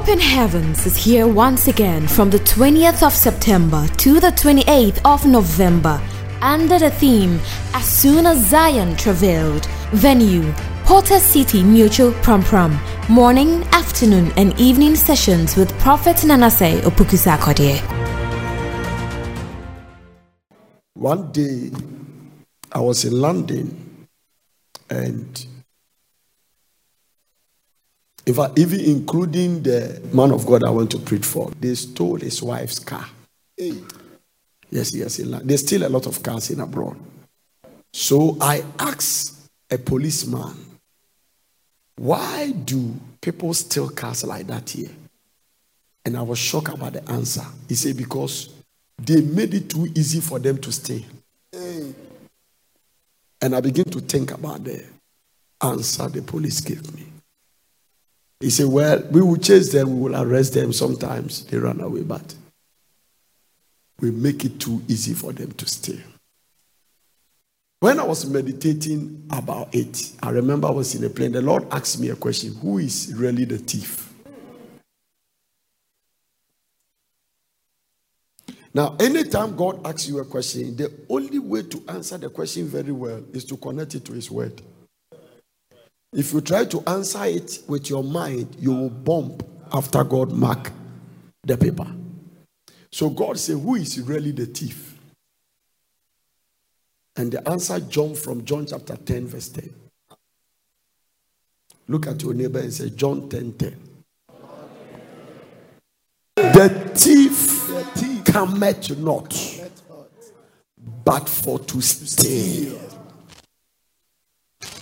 Open Heavens is here once again from the 20th of September to the 28th of November under the theme As Soon as Zion Travailed. Venue Porter City Mutual Prom Prom. Morning, afternoon, and evening sessions with Prophet Nanase Opukusakodie. One day, I was in London and in fact, even including the man of God I went to preach for, they stole his wife's car. Hey. Yes, yes, they steal a lot of cars in abroad. So I asked a policeman, why do people steal cars like that here? And I was shocked about the answer. He said, because they made it too easy for them to steal. Hey. And I began to think about the answer the police gave me. He said, Well, we will chase them, we will arrest them. Sometimes they run away, but we make it too easy for them to stay. When I was meditating about it, I remember I was in a plane. The Lord asked me a question Who is really the thief? Now, anytime God asks you a question, the only way to answer the question very well is to connect it to His Word. If you try to answer it with your mind, you will bump after God mark the paper. So God said, Who is really the thief? And the answer, John from John chapter 10, verse 10. Look at your neighbor and say, John 10 10. The thief, the thief cometh not, but for to steal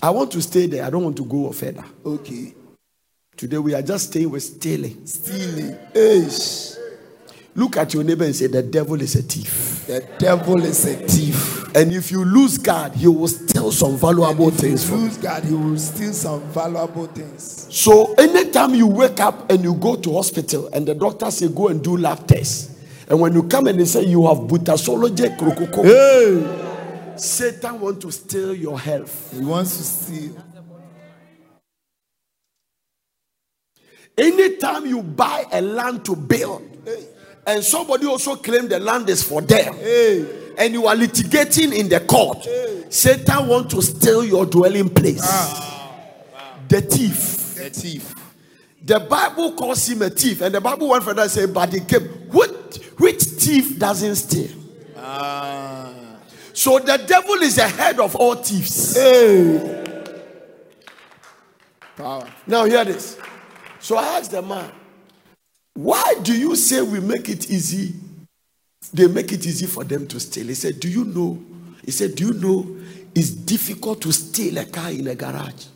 I want to stay there. I don't want to go further. Okay. Today we are just staying with stealing. Stealing. Ish. Look at your neighbor and say, The devil is a thief. The devil is a thief. And if you lose God, he will steal some valuable things. you lose God, he will steal some valuable things. So anytime you wake up and you go to hospital and the doctor say go and do lab tests, and when you come and they say you have butasology krokoko. Hey. Satan wants to steal your health. He wants to steal. Anytime you buy a land to build, hey. and somebody also claim the land is for them, hey. and you are litigating in the court, hey. Satan wants to steal your dwelling place. Ah. The thief. The thief. The Bible calls him a thief, and the Bible went further and said, "But he came. Which, which thief doesn't steal?" Ah. So the devil is the head of all thieves. Hey. Power. Now hear this. So I asked the man, why do you say we make it easy? They make it easy for them to steal. He said, Do you know? He said, Do you know it's difficult to steal a car in a garage?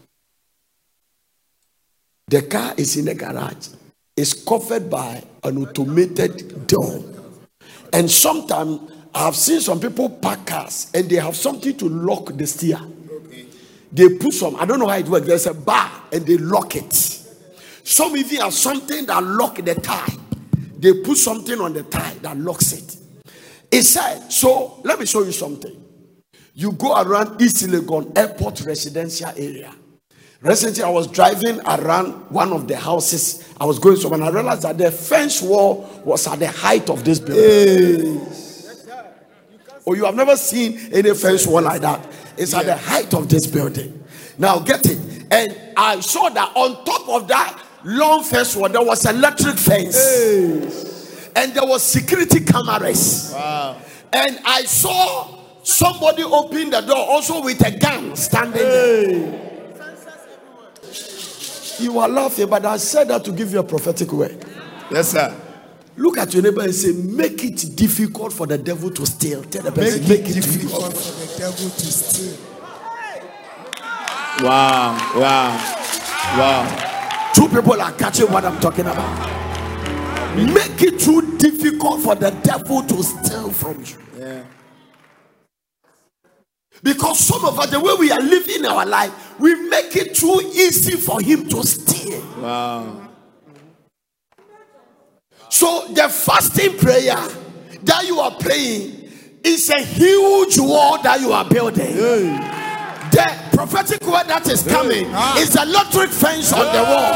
The car is in a garage. It's covered by an automated door. And sometimes I've seen some people park cars and they have something to lock the steer. They put some, I don't know how it works. There's a bar and they lock it. Some even have something that lock the tie. They put something on the tie that locks it. It said, so let me show you something. You go around East Legon Airport residential area. Recently, I was driving around one of the houses. I was going somewhere and I realized that the fence wall was at the height of this building. Hey or you have never seen any fence wall like that. It's yeah. at the height of this building. Now get it. And I saw that on top of that long fence wall, there was electric fence. Hey. And there was security cameras. Wow. And I saw somebody open the door also with a gun standing hey. there. You are laughing, but I said that to give you a prophetic word. Yes, sir. Look at your neighbor and say, Make it difficult for the devil to steal. Tell the person, Make, make it, difficult, difficult for the devil to steal. Wow, wow, wow. Two people are catching what I'm talking about. Make it too difficult for the devil to steal from you. Yeah. Because some of us, the way we are living our life, we make it too easy for him to steal. Wow. So the fasting prayer that you are praying is a huge wall that you are building. The prophetic word that is coming is a electric fence on the wall.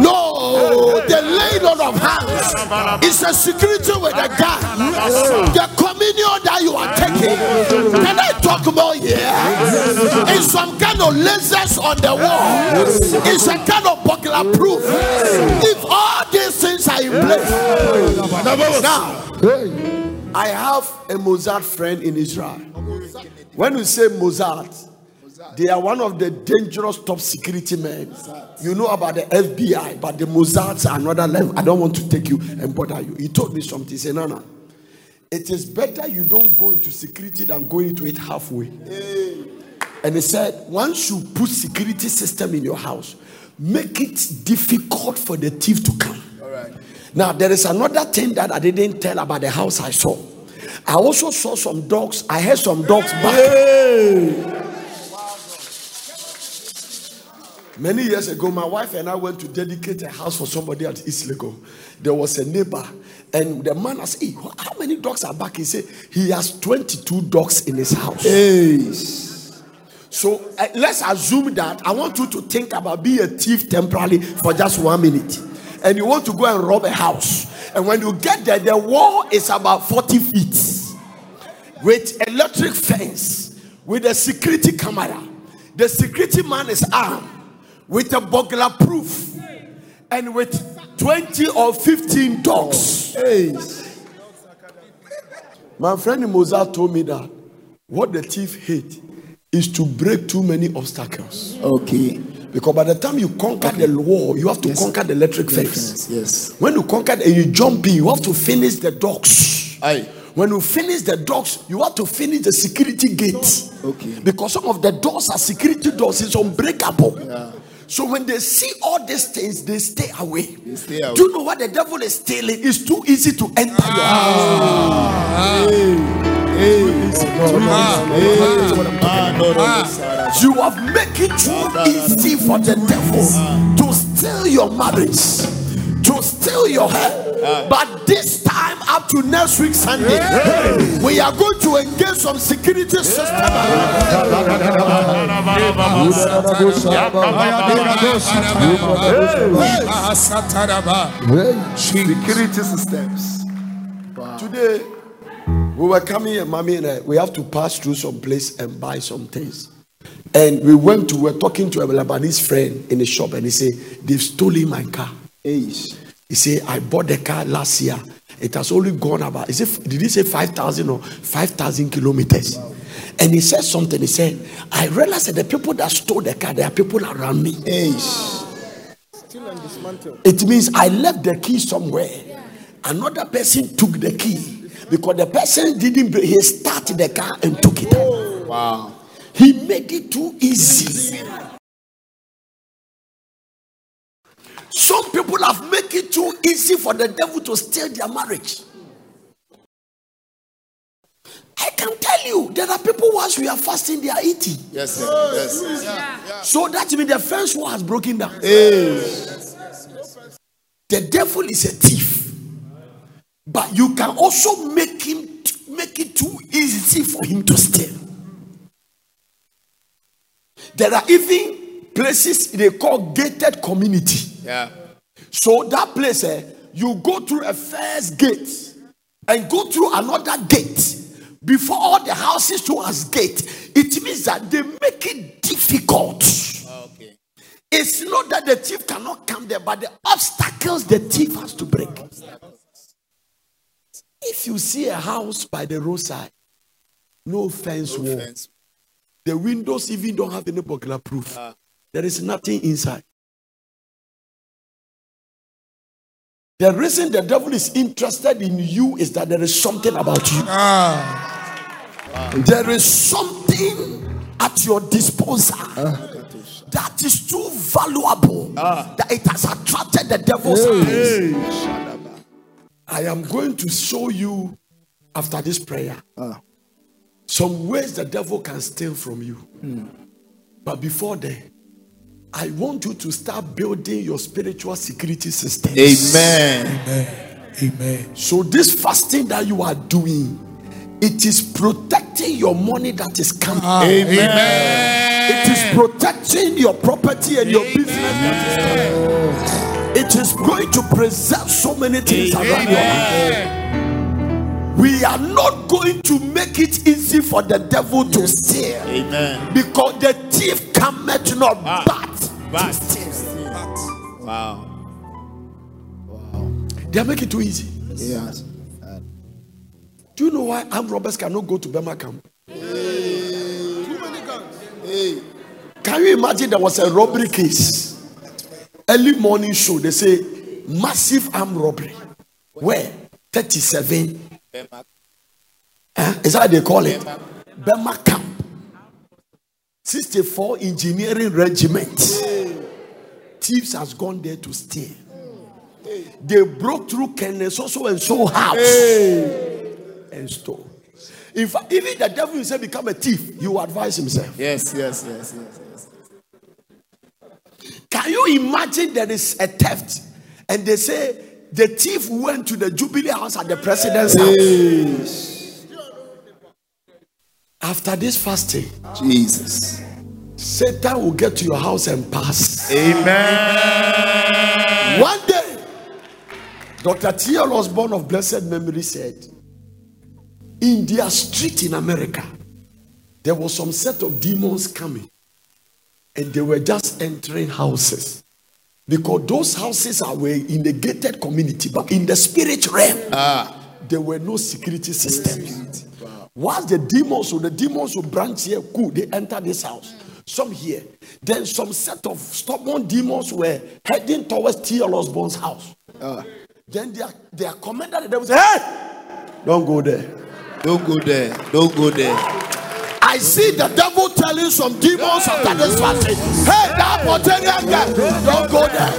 No, the laying on of hands is a security with a gun. The communion that you are taking, can I talk more here? It's some kind of lasers on the wall. It's a kind of burglar proof. If all these things are in place, now I have a Mossad friend in Israel. When you say Mossad, they are one of the dangerous top security men. You know about the FBI, but the Mossads are another level. I don't want to take you and bother you. He told me something. He said, no. It is better you don't go into security than going into it halfway. And he said, once you put security system in your house, make it difficult for the thief to come. Now there is another thing that I didn't tell about the house I saw. I also saw some dogs. I heard some dogs back. Many years ago, my wife and I went to dedicate a house for somebody at East Legon. There was a neighbor, and the man asked, hey, How many dogs are back? He said, He has 22 dogs in his house. So uh, let's assume that I want you to think about being a thief temporarily for just one minute. And you want to go and rob a house. And when you get there, the wall is about 40 feet with electric fence, with a security camera. The security man is armed with a burglar proof and with 20 or 15 dogs. My friend Mossad told me that what the thief hate is to break too many obstacles. Okay. Because by the time you conquer the wall, you have to conquer the electric fence. Yes. When you conquer and you jump in, you have to finish the dogs. Aye. When you finish the dogs, you have to finish the security gate. Okay. Because some of the doors are security doors, it's unbreakable. Yeah. So when they see all these things, they stay away. They stay away. Do you know what the devil is stealing? It's too easy to enter your house. Ah. You have made it too easy for the devil to steal your marriage, to steal your health. But this time, up to next week Sunday, we are going to engage some security system. Security systems. Today, we were coming here, mommy and I, we have to pass through some place and buy some things. And we went to, we were talking to a Lebanese friend in the shop, and he said, They've stolen my car. He said, I bought the car last year. It has only gone about, is it, did he say 5,000 or 5,000 kilometers? And he said something. He said, I realized that the people that stole the car, there are people around me. It means I left the key somewhere. Another person took the key because the person didn't. He started the car and took it. out. Wow. He made it too easy. Some people have made it too easy for the devil to steal their marriage. I can tell you, there are people once we are fasting, they are eating. Yes, sir. Yes. So that means the fence wall has broken down. The devil is a thief, but you can also make him make it too easy for him to steal. There are even places they call gated community. Yeah. So that place, eh, you go through a first gate and go through another gate before all the houses to us gate. It means that they make it difficult. Okay. It's not that the thief cannot come there, but the obstacles the thief has to break. If you see a house by the roadside, no fence wall, Fence. the windows even don't have any burglar proof. Ah. There is nothing inside. The reason the devil is interested in you is that there is something about you. Ah. Ah. There is something at your disposal that is too valuable that it has attracted the devil's eyes. I am going to show you after this prayer ah. some ways the devil can steal from you. Hmm. But before then, I want you to start building your spiritual security system. Amen. Amen. Amen. So, this fasting that you are doing, it is protecting your money that is coming. Ah, Amen. It is protecting your property and your business that is coming. It It is going to preserve so many things around your life. We are not going to make it easy for the devil to steal. Amen. Because the thief cometh not Ah. but But. to steal. Wow. Wow. They are making it too easy. Yes. Do you know why armed robbers cannot go to Burma camp? Hey. Can you imagine there was a robbery case? Early morning show, they say massive armed robbery. Where? 37. Huh? Is that they call it? Burma camp. 64 engineering regiment. Thieves has gone there to steal. They broke through Kenneth also and so house and stole. Fact, even the devil himself become a thief, you advise himself. Yes, yes, yes, yes. Can you imagine there is a theft and they say the thief went to the Jubilee house at the president's house? After this fasting, Jesus. Satan will get to your house and pass. Amen. One day, Dr. T.L. Osborn of blessed memory said, in their street in America, there was some set of demons coming, and they were just entering houses. Because those houses are were in the gated community, but in the spirit realm, ah. there were no security systems. Once the demons, so the demons will branch here, cool, they enter this house. Some here. Then some set of stubborn demons were heading towards T.L. Osborn's house. Then their, their commander, the devil say, Hey, don't go there. Don't go there. Don't go there. I see the devil telling some demons after this fasting, Hey, that Potential guy, don't go there.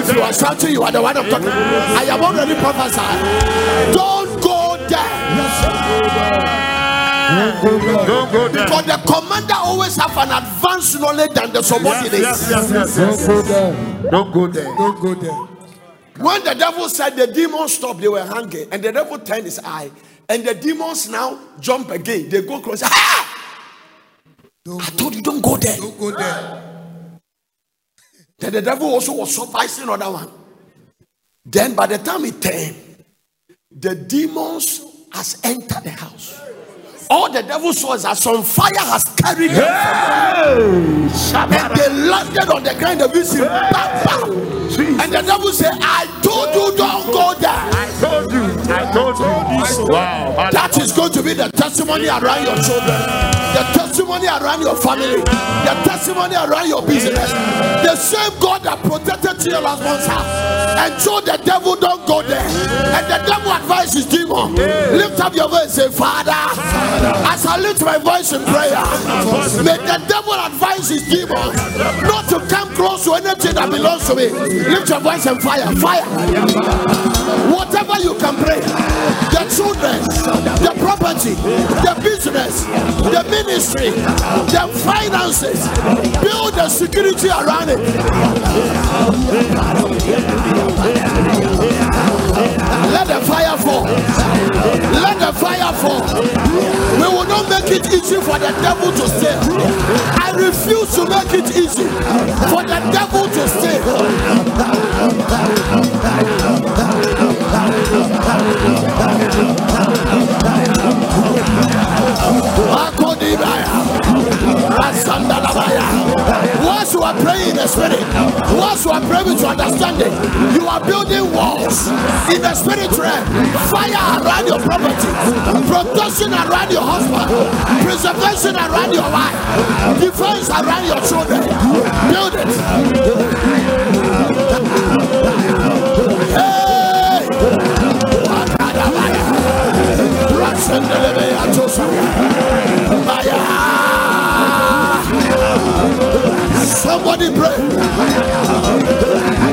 If you are shouting, you are the one I'm talking. I am already prophesied. Don't go there. Don't go there. Because the commander always have an advanced knowledge than the subordinates. Yes, yes, yes, yes. Don't go there. Don't go there. Don't go there. When the devil said the demons stopped, they were hanging, and the devil turned his eye, and the demons now jump again. They go close. Ah! I told you don't go there. Don't go there. Then the devil also was surprising another one. Then by the time he turned, the demons has entered the house. All the devil saw is that some fire has carried them. And they landed on the ground of this bam, bam. And the devil said, I told you don't go there. I told you. I told you. Wow. That is going to be the testimony around your children, the testimony around your family, the testimony around your business. The same God that protected your husband's house and told the devil don't go there. And the devil advises demon. Lift up your voice and say, Father, as I lift my voice in prayer, may the devil advise his demon not to come close to anything that belongs to me. Lift your voice and fire, fire. Whatever you can pray, children, the property, the business, the ministry, the finances, build the security around it. Let the fire fall. Let the fire fall. We will not make it easy for the devil to stay. I refuse to make it easy for the devil to stay. Once you are praying in the spirit, once you are praying with your understanding, you are building walls in the spirit realm. Fire around your property, protection around your husband, preservation around your wife, defense around your children. Build it. Hey! Somebody pray.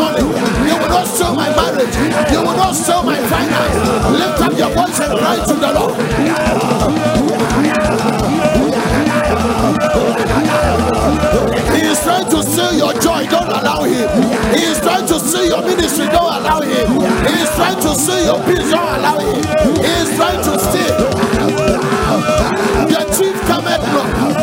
Money. You will not steal my marriage. You will not steal my finance. Lift up your voice and cry to the Lord. He is trying to steal your joy. Don't allow him. He is trying to steal your ministry. Don't allow him. He is trying to steal your peace. Don't allow him. He is trying to steal. The chief cometh not.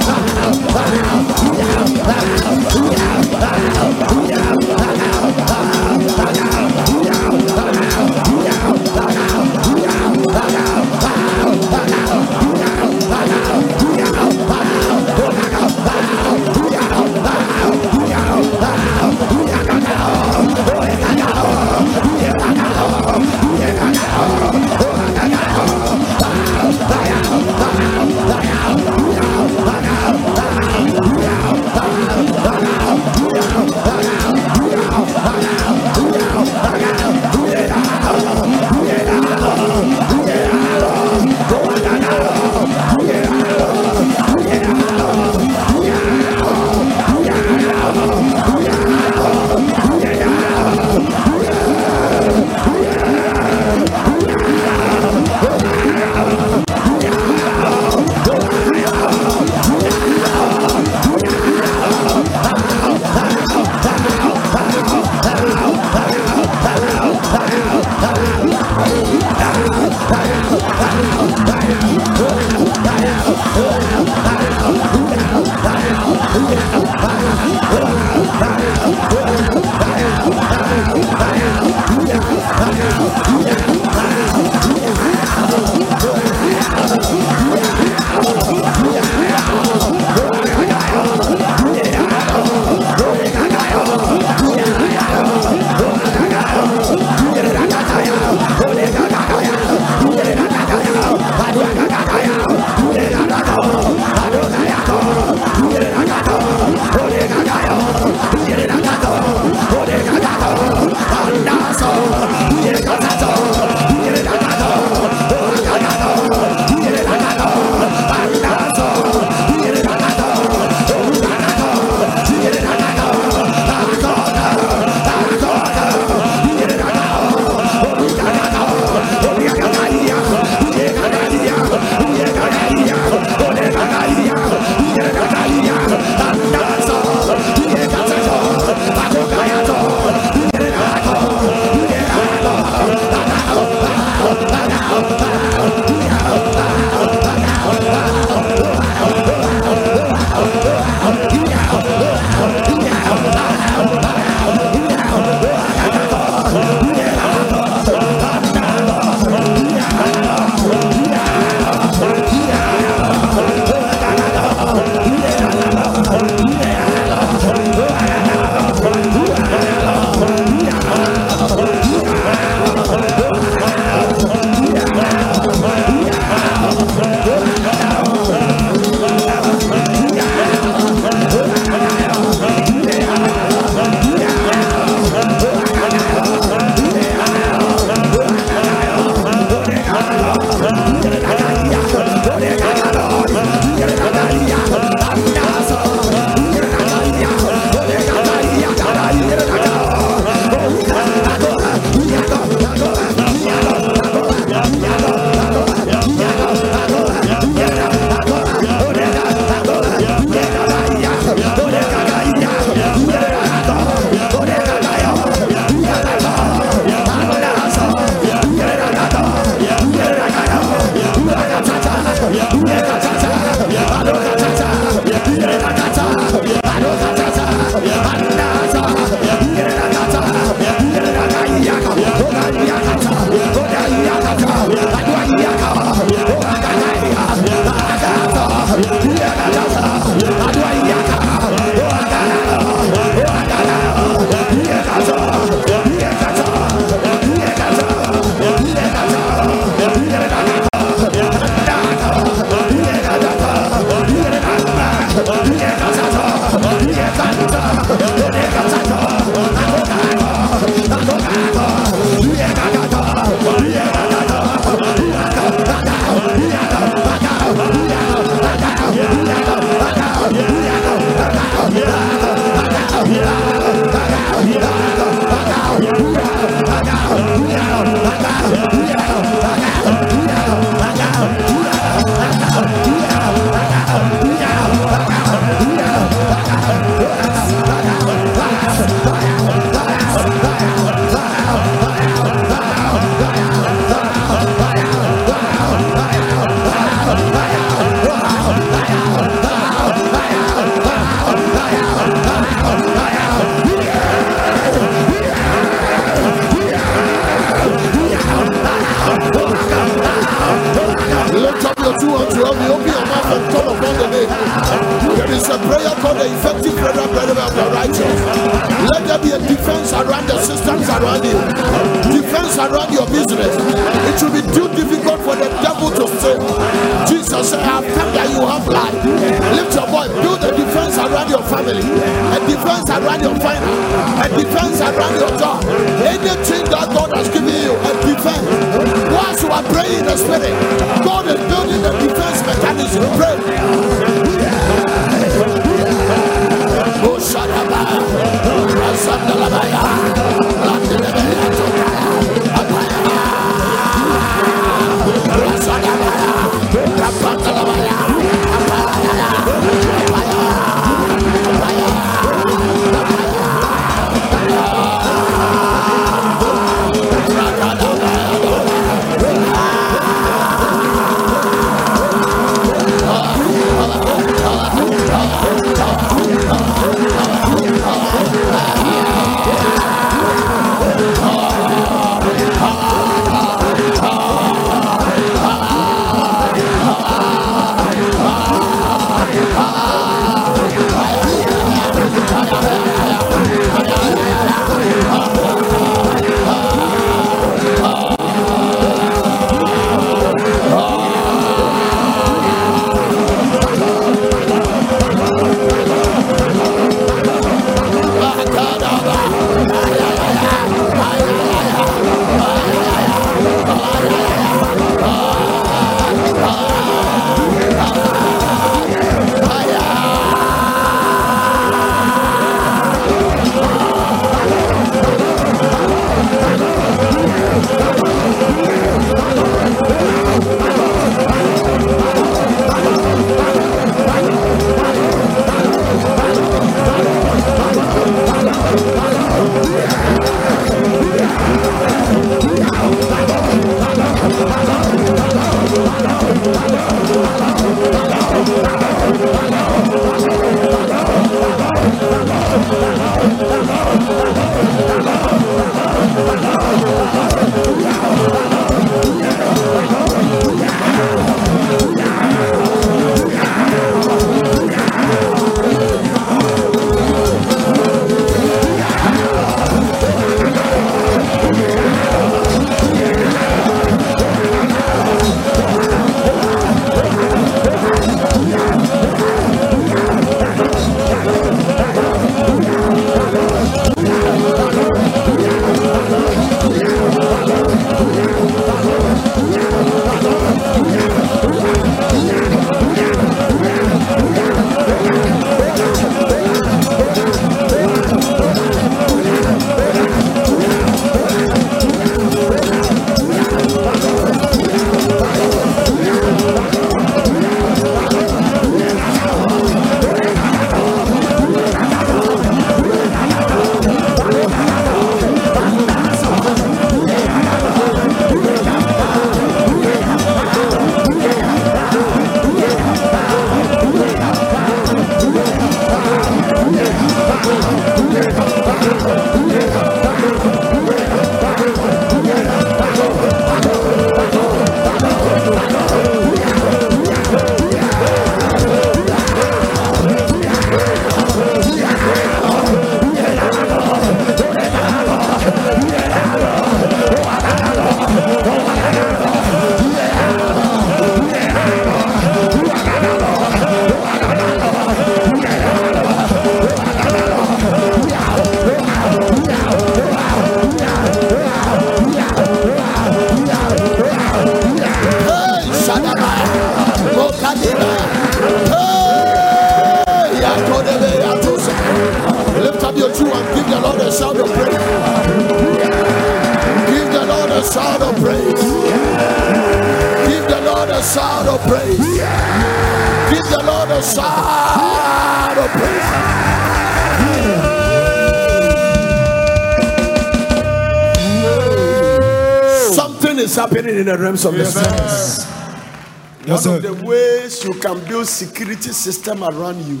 Happening in the realms of the. One of the ways you can build security system around you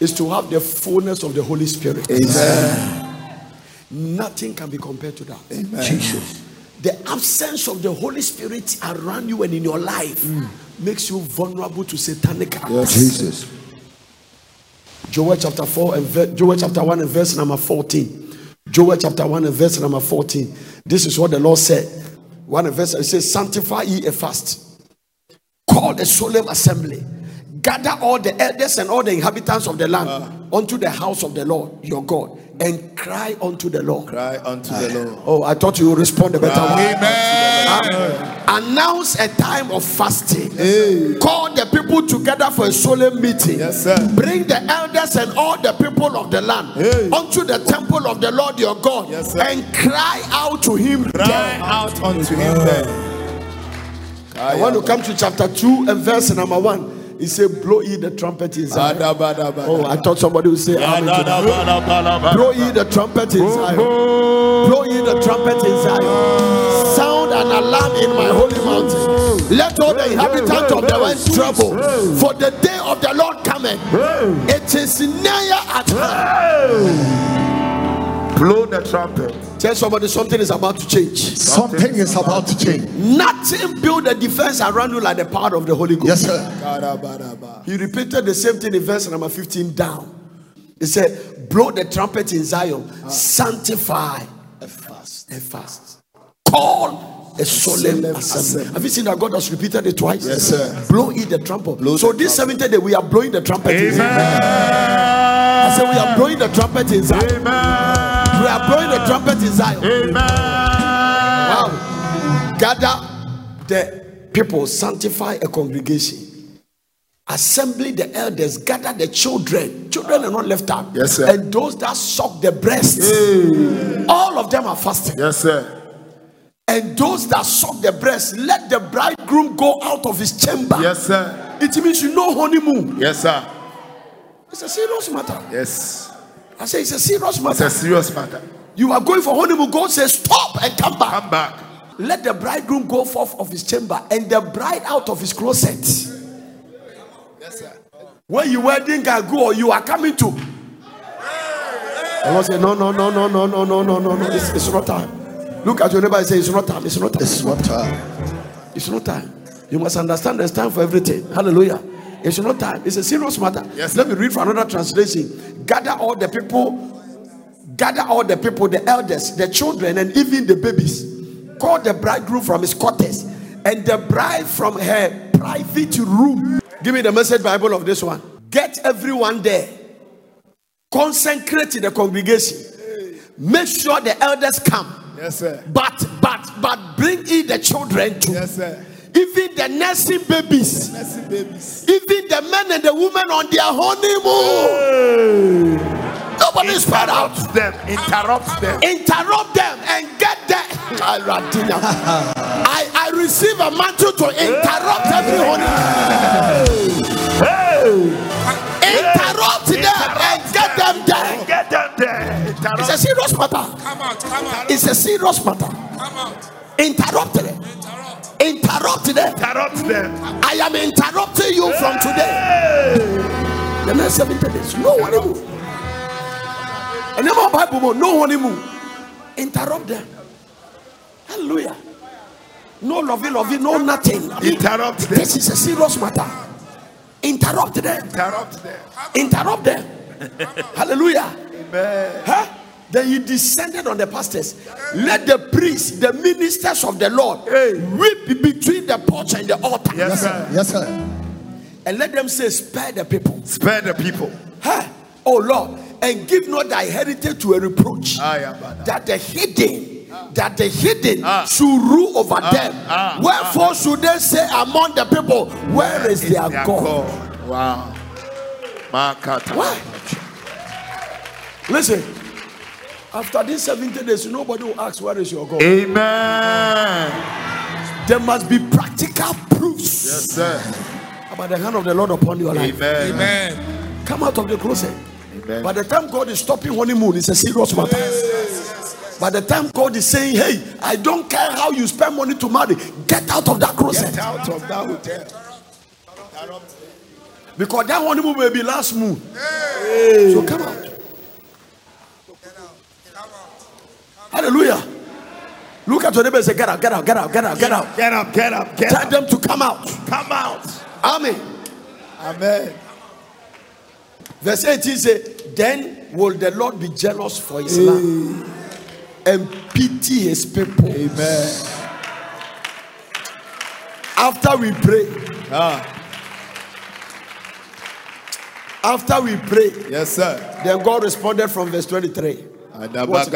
is to have the fullness of the Holy Spirit. Amen. Nothing can be compared to that. Amen. Jesus. The absence of the Holy Spirit around you and in your life mm. makes you vulnerable to satanic attacks. Yes. Jesus. Joel chapter 4 and ver- Joel chapter 1 and verse number 14. Joel chapter 1 and verse number 14. This is what the Lord said. One verse it says, Sanctify ye a fast, call a solemn assembly, gather all the elders and all the inhabitants of the land ah. unto the house of the Lord your God, and cry unto the Lord. Cry unto the ah. Lord. Oh, I thought you would respond a better way. Amen. Ah. Announce a time of fasting. Call the people together for a solemn meeting. Yes, sir. Bring the elders and all the people of the land Hey. unto the temple of the Lord your God Yes, sir. and cry out to him. Cry out unto him then. I want to come to chapter 2 and verse number 1. He said, Blow ye the trumpet in Zion. Oh, I thought somebody would say, Amen. to that. Blow ye the trumpet in Zion. Blow ye the trumpet in Zion. Sound an alarm in my holy mountain. Let all the inhabitants of the earth tremble. For the day of the Lord cometh. It is near at hand. Blow the trumpet. Tell somebody something is about to change. Something is about to change. Nothing build a defense around you like the power of the Holy Ghost. Yes, sir. He repeated the same thing in verse number 15 down. He said, Blow the trumpet in Zion, ah. sanctify a fast, a fast. Call a solemn solemn assembly. assembly. Have you seen that God has repeated it twice? Yes, sir. Blow in the trumpet. Blow so the this trumpet. seventh day we are blowing the trumpet. in Zion. Amen. I said we are blowing the trumpet in Zion. Amen. We are blowing the trumpet in Zion. Amen. Wow. Gather the people, sanctify a congregation. Assembly the elders, gather the children. Children are not left out. Yes, sir. And those that suck the breast, all of them are fasting. Yes, sir. And those that suck the breast, let the bridegroom go out of his chamber. Yes, sir. It means you know honeymoon. Yes, sir. It's a serious matter. Yes. I say it's a serious matter. It's a serious matter. You are going for honeymoon. God says stop and come back. Come back. Let the bridegroom go forth of his chamber and the bride out of his closet. Yes, sir. When you wedding can go or you are coming to. The Lord said, No, no, no, no, no, no, no, no, no, no. It's, it's not time. Look at your neighbor and say, It's not time. It's not time. It's not time. It's not time. You must understand there's time for everything. Hallelujah. It's not time. It's a serious matter. Yes, Let me read for another translation. Gather all the people, gather all the people, the elders, the children, and even the babies. Call the bridegroom from his quarters and the bride from her private room. Give me the message Bible of this one. Get everyone there. Consecrate the congregation. Make sure the elders come. Yes, sir. But but but bring in the children too. Yes, sir. Even the nursing babies, Mercy, babies. even the men and the women on their honeymoon. Nobody is spread out. Them. Interrupt them. Interrupt them and get there. I. I, I receive a mantle to interrupt every honeymoon. Interrupt them and get them there. Get them there. It's a serious matter. Come out, come out, It's a serious matter. come out. Interrupt them. Interrupt. Interrupt them. Interrupt them. I am interrupting you from today. The next 70 days, no honeymoon. And never Bible, more, no honeymoon. Interrupt them. Hallelujah. No lovey, lovey, no nothing. I mean, Interrupt them. this is a serious matter. Interrupt them. Interrupt them. Interrupt them. Hallelujah. Huh? Then he descended on the pastors. Let the priests, the ministers of the Lord, weep between the porch and the altar. Yes, sir. Yes, sir. And let them say, Spare the people. Spare the people. Huh? Oh Lord, and give not thy heritage to a reproach. Ah, yeah, that the hidden, that the hidden Ah. should rule over them. ah, Wherefore should they say among the people, Where is their Their God? Wow. Makata. Why? Listen, after these 70 days, nobody will ask, Where is your God? Amen. There must be practical proofs Yes, sir. about the hand of the Lord upon your life. Amen. Amen. Come out of the closet. Amen. By the time God is stopping honeymoon, it's a serious matter. By the time God is saying, Hey, I don't care how you spend money to marry, get out of that closet. Get out of that hotel. Because that honeymoon may be last moon. So come out. Hallelujah. Look at your neighbor and say, Get out, get out, get out, get out, get out. Get up, get up, get Tell up. them to come out. Come out. Amen. Amen. Verse 18 says, Then will the Lord be jealous for his land and pity his people. Amen. After we pray, Ah, after we pray, yes, sir. then God responded from verse 23. Watch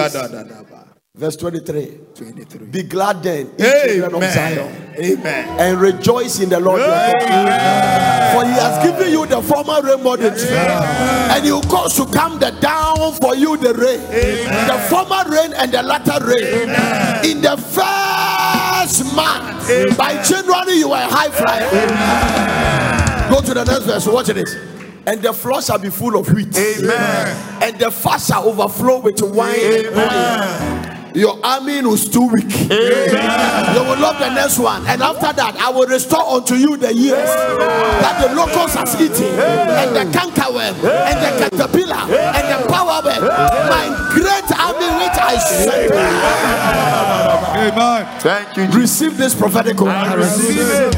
Verse 23. 23. Be glad then, ye children of Zion, Amen. Amen. and rejoice in the Lord. For he has given you the former rain moderately, and he will cause to come the down for you the rain, the former rain and the latter rain. In the first month, by January you were high flyer. Go to the next verse. Watch this. And the floor shall be full of wheat. Amen. And the fat shall overflow with wine. and oil. Your army was too weak. You will love the next one. And after that, I will restore unto you the years that the locust has eaten, and the cankerworm, and the caterpillar, and the palmerworm. My great army which I sent. Amen. Thank you. Receive this prophetic word. I receive it.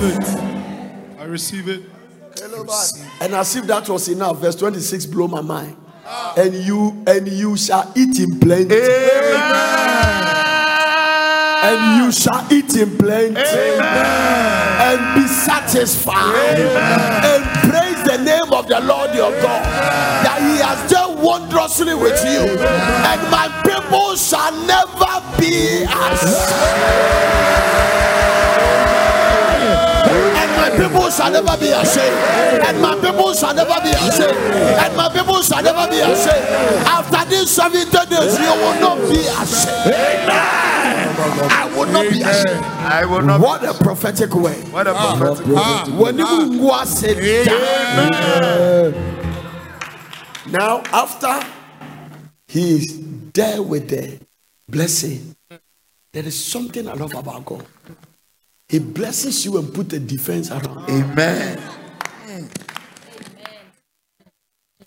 I receive it. And as if that was enough, verse 26 blow my mind. And you and you shall eat in plenty. And you shall eat in plenty. And be satisfied. And praise the name of the Lord your God. That he has done wondrously with you. And my people shall never be ashamed. People shall never be ashamed. And my people shall never be ashamed. And my people shall never be ashamed. After these 70 days, you will not be ashamed. Amen. I will not be ashamed. I will not. What a prophetic word. What a ah. prophetic. Ah. When you sit down. Now, after he is there with the blessing, there is something I love about God. He blesses you and put a defense around. Amen.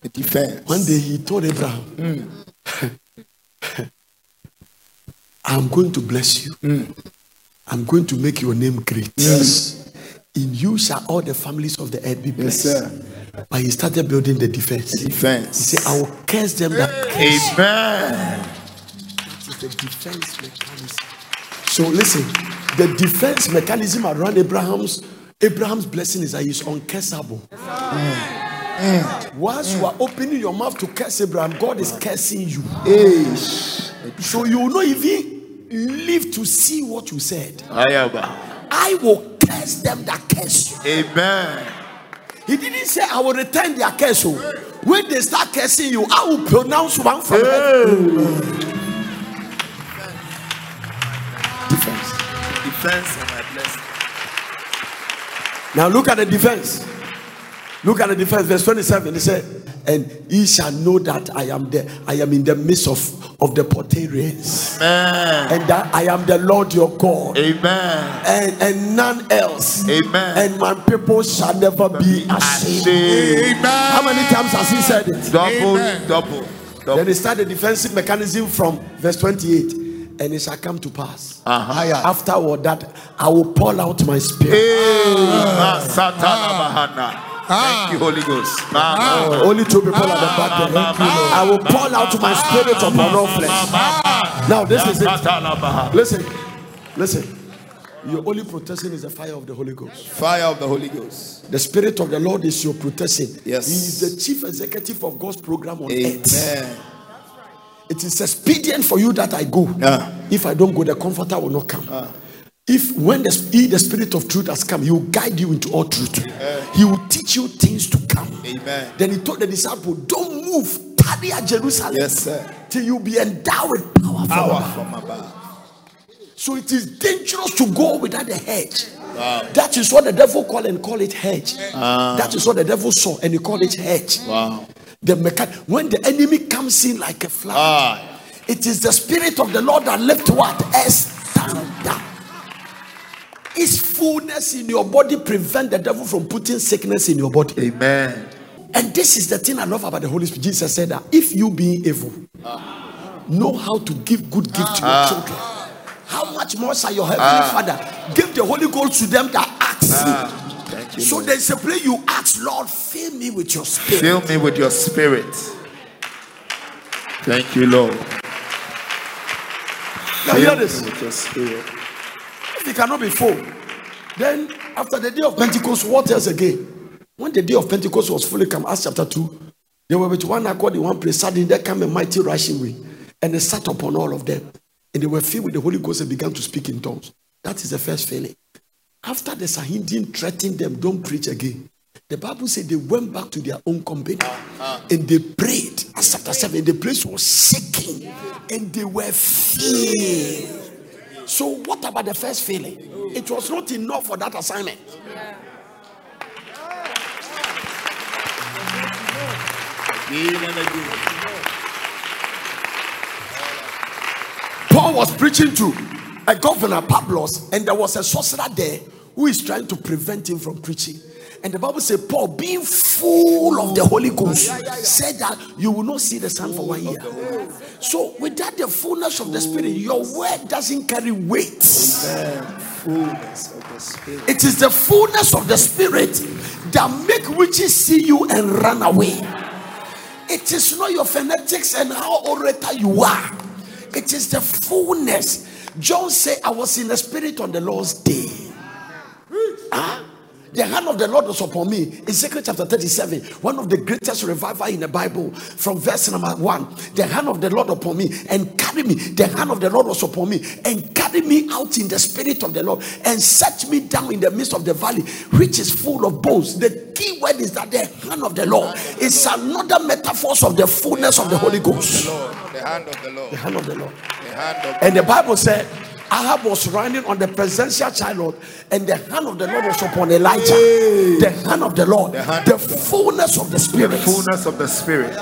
The defense. One day he told Abraham, hmm. I'm going to bless you. Hmm. I'm going to make your name great. Yes. In you shall all the families of the earth be blessed. Yes, sir. But he started building the defense. He Defense. said, I will curse them that curse. Amen. That is the defense mechanism. So listen, the defense mechanism around Abraham's Abraham's blessing is that he's uncursable. Once you are opening your mouth to curse Abraham, God is cursing you. Ish. So you will not even live to see what you said. Ayaba. I will curse them that curse you. Amen. He didn't say I will return their curse. oh. When they start cursing you, I will pronounce one from heaven. Defense. Defense of my blessing. Now look at the defense. Look at the defense, verse 27. He said, And ye shall know that I am there, I am in the midst of, of the Portarians, Amen. and that I am the Lord your God, Amen. and, and none else. Amen. And my people shall never be ashamed. Amen. How many times has he said it? Double, double, Then he started the defensive mechanism from verse 28. And it shall come to pass. Uh-huh. Afterward, that I will pour out my spirit. Hey, Bahana. Thank you, Holy Ghost. Mama. Only two people at the back there. I will pour out my spirit upon all flesh. Now, this is it. Listen, listen. Your only protection is the fire of the Holy Ghost. Fire of the Holy Ghost. The Spirit of the Lord is your protection. Yes. He is the chief executive of God's program on earth. Amen. It is expedient for you that I go. Ah. If I don't go, the comforter will not come. If when the, he, the spirit of truth has come, he will guide you into all truth. He will teach you things to come. Amen. Then he told the disciple, Don't move, tarry at Jerusalem. Yes, sir. Till you be endowed with power, from Power above." from above. So it is dangerous to go without a hedge. That is what the devil call and call it hedge. That is what the devil saw and he called it hedge. Wow. The mecha- when the enemy comes in like a flood, Ah. it is the spirit of the Lord that left what? A standard. Is fullness in your body prevent the devil from putting sickness in your body? Amen. And this is the thing I love about the Holy Spirit. Jesus said that if you being evil, ah. know how to give good gift to your ah. children. How much more shall your heavenly ah. Father give the Holy Ghost to them that ask? You. so there's a place you ask, Lord, fill me with your spirit. Fill me with your spirit. Thank you, Lord. Now hear this. with your spirit. If it cannot be full, then after the day of Pentecost, what else again? When the day of Pentecost was fully come, Acts chapter 2, they were with one accord in one place. Suddenly there came a mighty rushing wind, and they sat upon all of them. And they were filled with the Holy Ghost and began to speak in tongues. That is the first feeling. After the Sanhedrin threatened them, don't preach again. The Bible said they went back to their own company uh-huh. and they prayed. Chapter 7, the place was shaking and they were filled. So, what about the first feeling? It was not enough for that assignment. Again and again. Paul was preaching to a governor, Pablos, and there was a sorcerer there who is trying to prevent him from preaching. And the Bible said, Paul, being full of the Holy Ghost, said that you will not see the sun for one year. So, without the fullness of the Spirit, your word doesn't carry weight. Fullness of the spirit. It is the fullness of the Spirit that make witches see you and run away. It is not your phonetics and how orator you are. It is the fullness. John said, I was in the Spirit on the Lord's day. The hand of the Lord was upon me. Ezekiel chapter 37, one of the greatest revival in the Bible, from verse number one. The hand of the Lord upon me and carried me. The hand of the Lord was upon me and carried me out in the spirit of the Lord and set me down in the midst of the valley, which is full of bones. The key word is that the hand of the Lord is another metaphor of the fullness of the Holy Ghost. The hand of the Lord. The hand of the Lord. The hand of And the Bible said, Ahab was running on the presidential chariot, and the hand of the Lord was upon Elijah. The hand of the Lord, the, the- fullness of the Spirit. fullness of the spirit.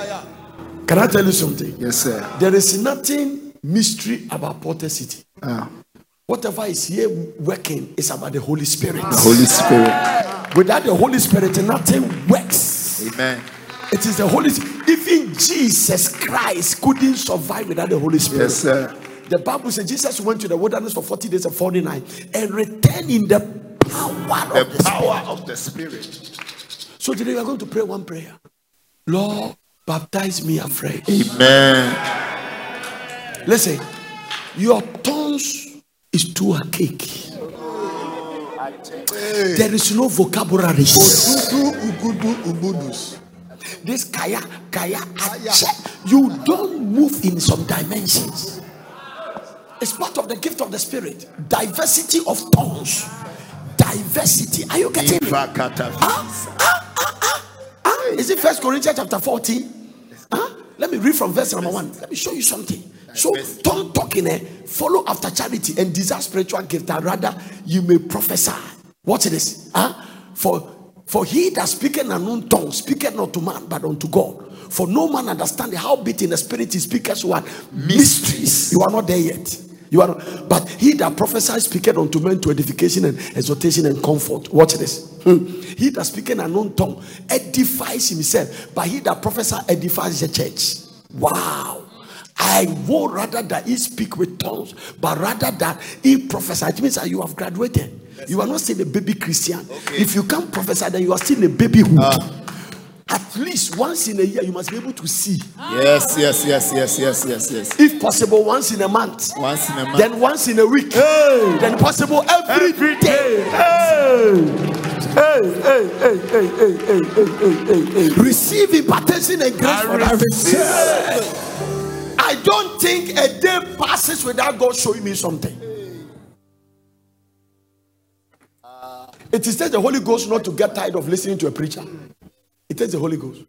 Can I tell you something? Yes, sir. There is nothing mystery about Porter City. Ah, Whatever is here working is about the Holy Spirit. the Holy Spirit. Without the Holy Spirit, nothing works. Amen. It is the Holy Even Jesus Christ couldn't survive without the Holy Spirit. Yes, sir. The Bible says Jesus went to the wilderness for 40 days and 40 nights and returned in the power The of the power Spirit. of the spirit. So today we are going to pray one prayer. Lord, baptize me afresh. Amen. Listen, your tongues is too archaic. There is no vocabulary. Udu, ugudu, ubudus. This kaya, kaya, ache. You don't move in some dimensions. It's part of the gift of the spirit. Diversity of tongues. Diversity. Are you getting me? Ah, ah, ah, ah is it First Corinthians chapter 14? Huh? Let me read from verse number one. Let me show you something. So, tongue talking, eh, follow after charity and desire spiritual gift, that rather you may prophesy. Watch this. Huh? For for he that speaketh an unknown tongue speaketh not to man, but unto God. For no man understanding how in the spirit he speaketh what mysteries. You are not there yet. You are but he that prophesies speaketh unto men to edification and exhortation and comfort. Watch this. Hmm. He that speaketh an unknown tongue edifies himself, but he that prophesies edifies the church. Wow. I would rather that he speak with tongues, but rather that he prophesy. It means that you have graduated. You are not still a baby Christian. If you can't prophesy, then you are still a babyhood. At least once in a year, you must be able to see. Yes, yes, yes, yes, yes, yes, yes. If possible, once in a month. Once in a month. Then once in a week. Then possible every day. Hey. Hey, hey, hey, hey, hey, hey, hey, hey, hey, hey. Receive impartation and grace for that. I don't think a day passes without God showing me something. It is just the Holy Ghost not to get tired of listening to a preacher. It takes the Holy Ghost.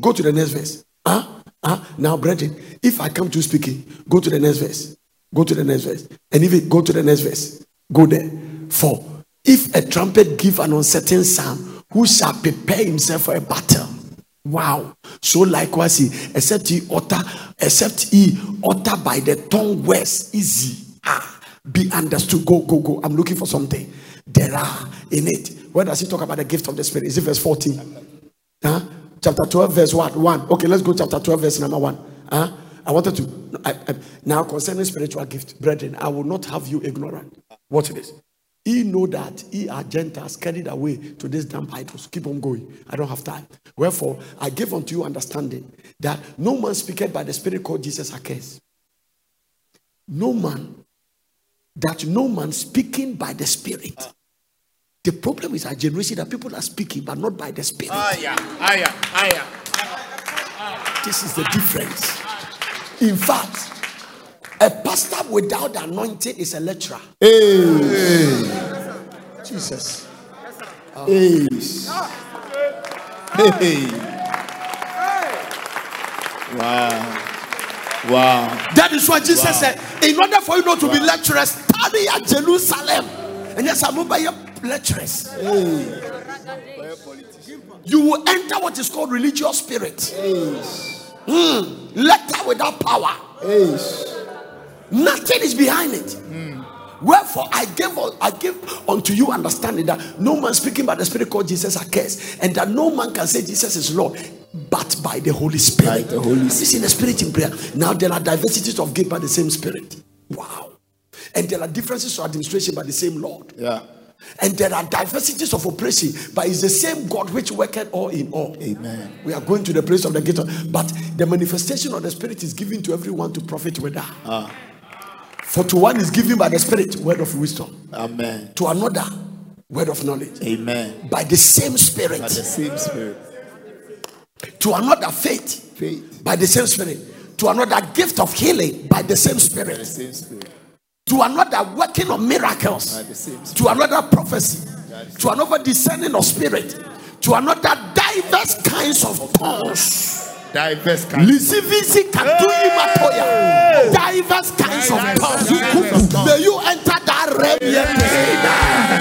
Go to the next verse. Huh? Huh? Now, brethren, if I come to speaking, go to the next verse. Go to the next verse. And if it go to the next verse, go there. For if a trumpet give an uncertain sound, who shall prepare himself for a battle? Wow. So likewise, he, except he utter, except he utter by the tongue words easy. Ah, be understood. Go, go, go. I'm looking for something. There are in it. Where does he talk about the gift of the spirit? Is it verse 14? Huh? Chapter 12, verse what? 1. Okay, let's go chapter 12, verse number 1. Huh? I wanted to I, I- now concerning spiritual gift, brethren, I will not have you ignorant. Watch this. Ye know that ye are Gentiles carried away to these damn idols. Keep on going. I don't have time. Wherefore, I give unto you understanding that no man speaketh by the Spirit called Jesus accursed. No man that no man speaking by the Spirit. The problem is our generation that people are speaking but not by the Spirit. Aya, aya, aya. This is the difference. In fact, a pastor without the anointing is a lecturer. Hey, Jesus. Hey. Hey. Wow. Wow. That is what Jesus said. In order for you not to be lecturers, study at Jerusalem. And yes, I'm over here lecturers. You will enter what is called religious spirit. Mm, Letter without power. Nothing is behind it. Wherefore I gave I give unto you understanding that no man speaking by the Spirit called Jesus a curse, and that no man can say Jesus is Lord, but by the Holy Spirit. By the Holy This is in the Spirit in prayer. Now there are diversities of gift by the same Spirit. Wow. And there are differences of administration by the same Lord. Yeah. And there are diversities of operation, but it's the same God which worketh all in all. Amen. We are going to the place of the gate, but the manifestation of the Spirit is given to everyone to profit with that. Ah. For to one is given by the Spirit word of wisdom, Amen. to another word of knowledge Amen. by the same Spirit, By the same spirit. to another faith Faith. by the same Spirit, to another gift of healing by the same By the same spirit. To another working of miracles, By the same spirit. to another prophecy, to another discerning of spirit, to another diverse kinds of tongues. Diverse kinds. Lisivisi katui matoya. Diverse kinds of tongues. May you enter that realm yet.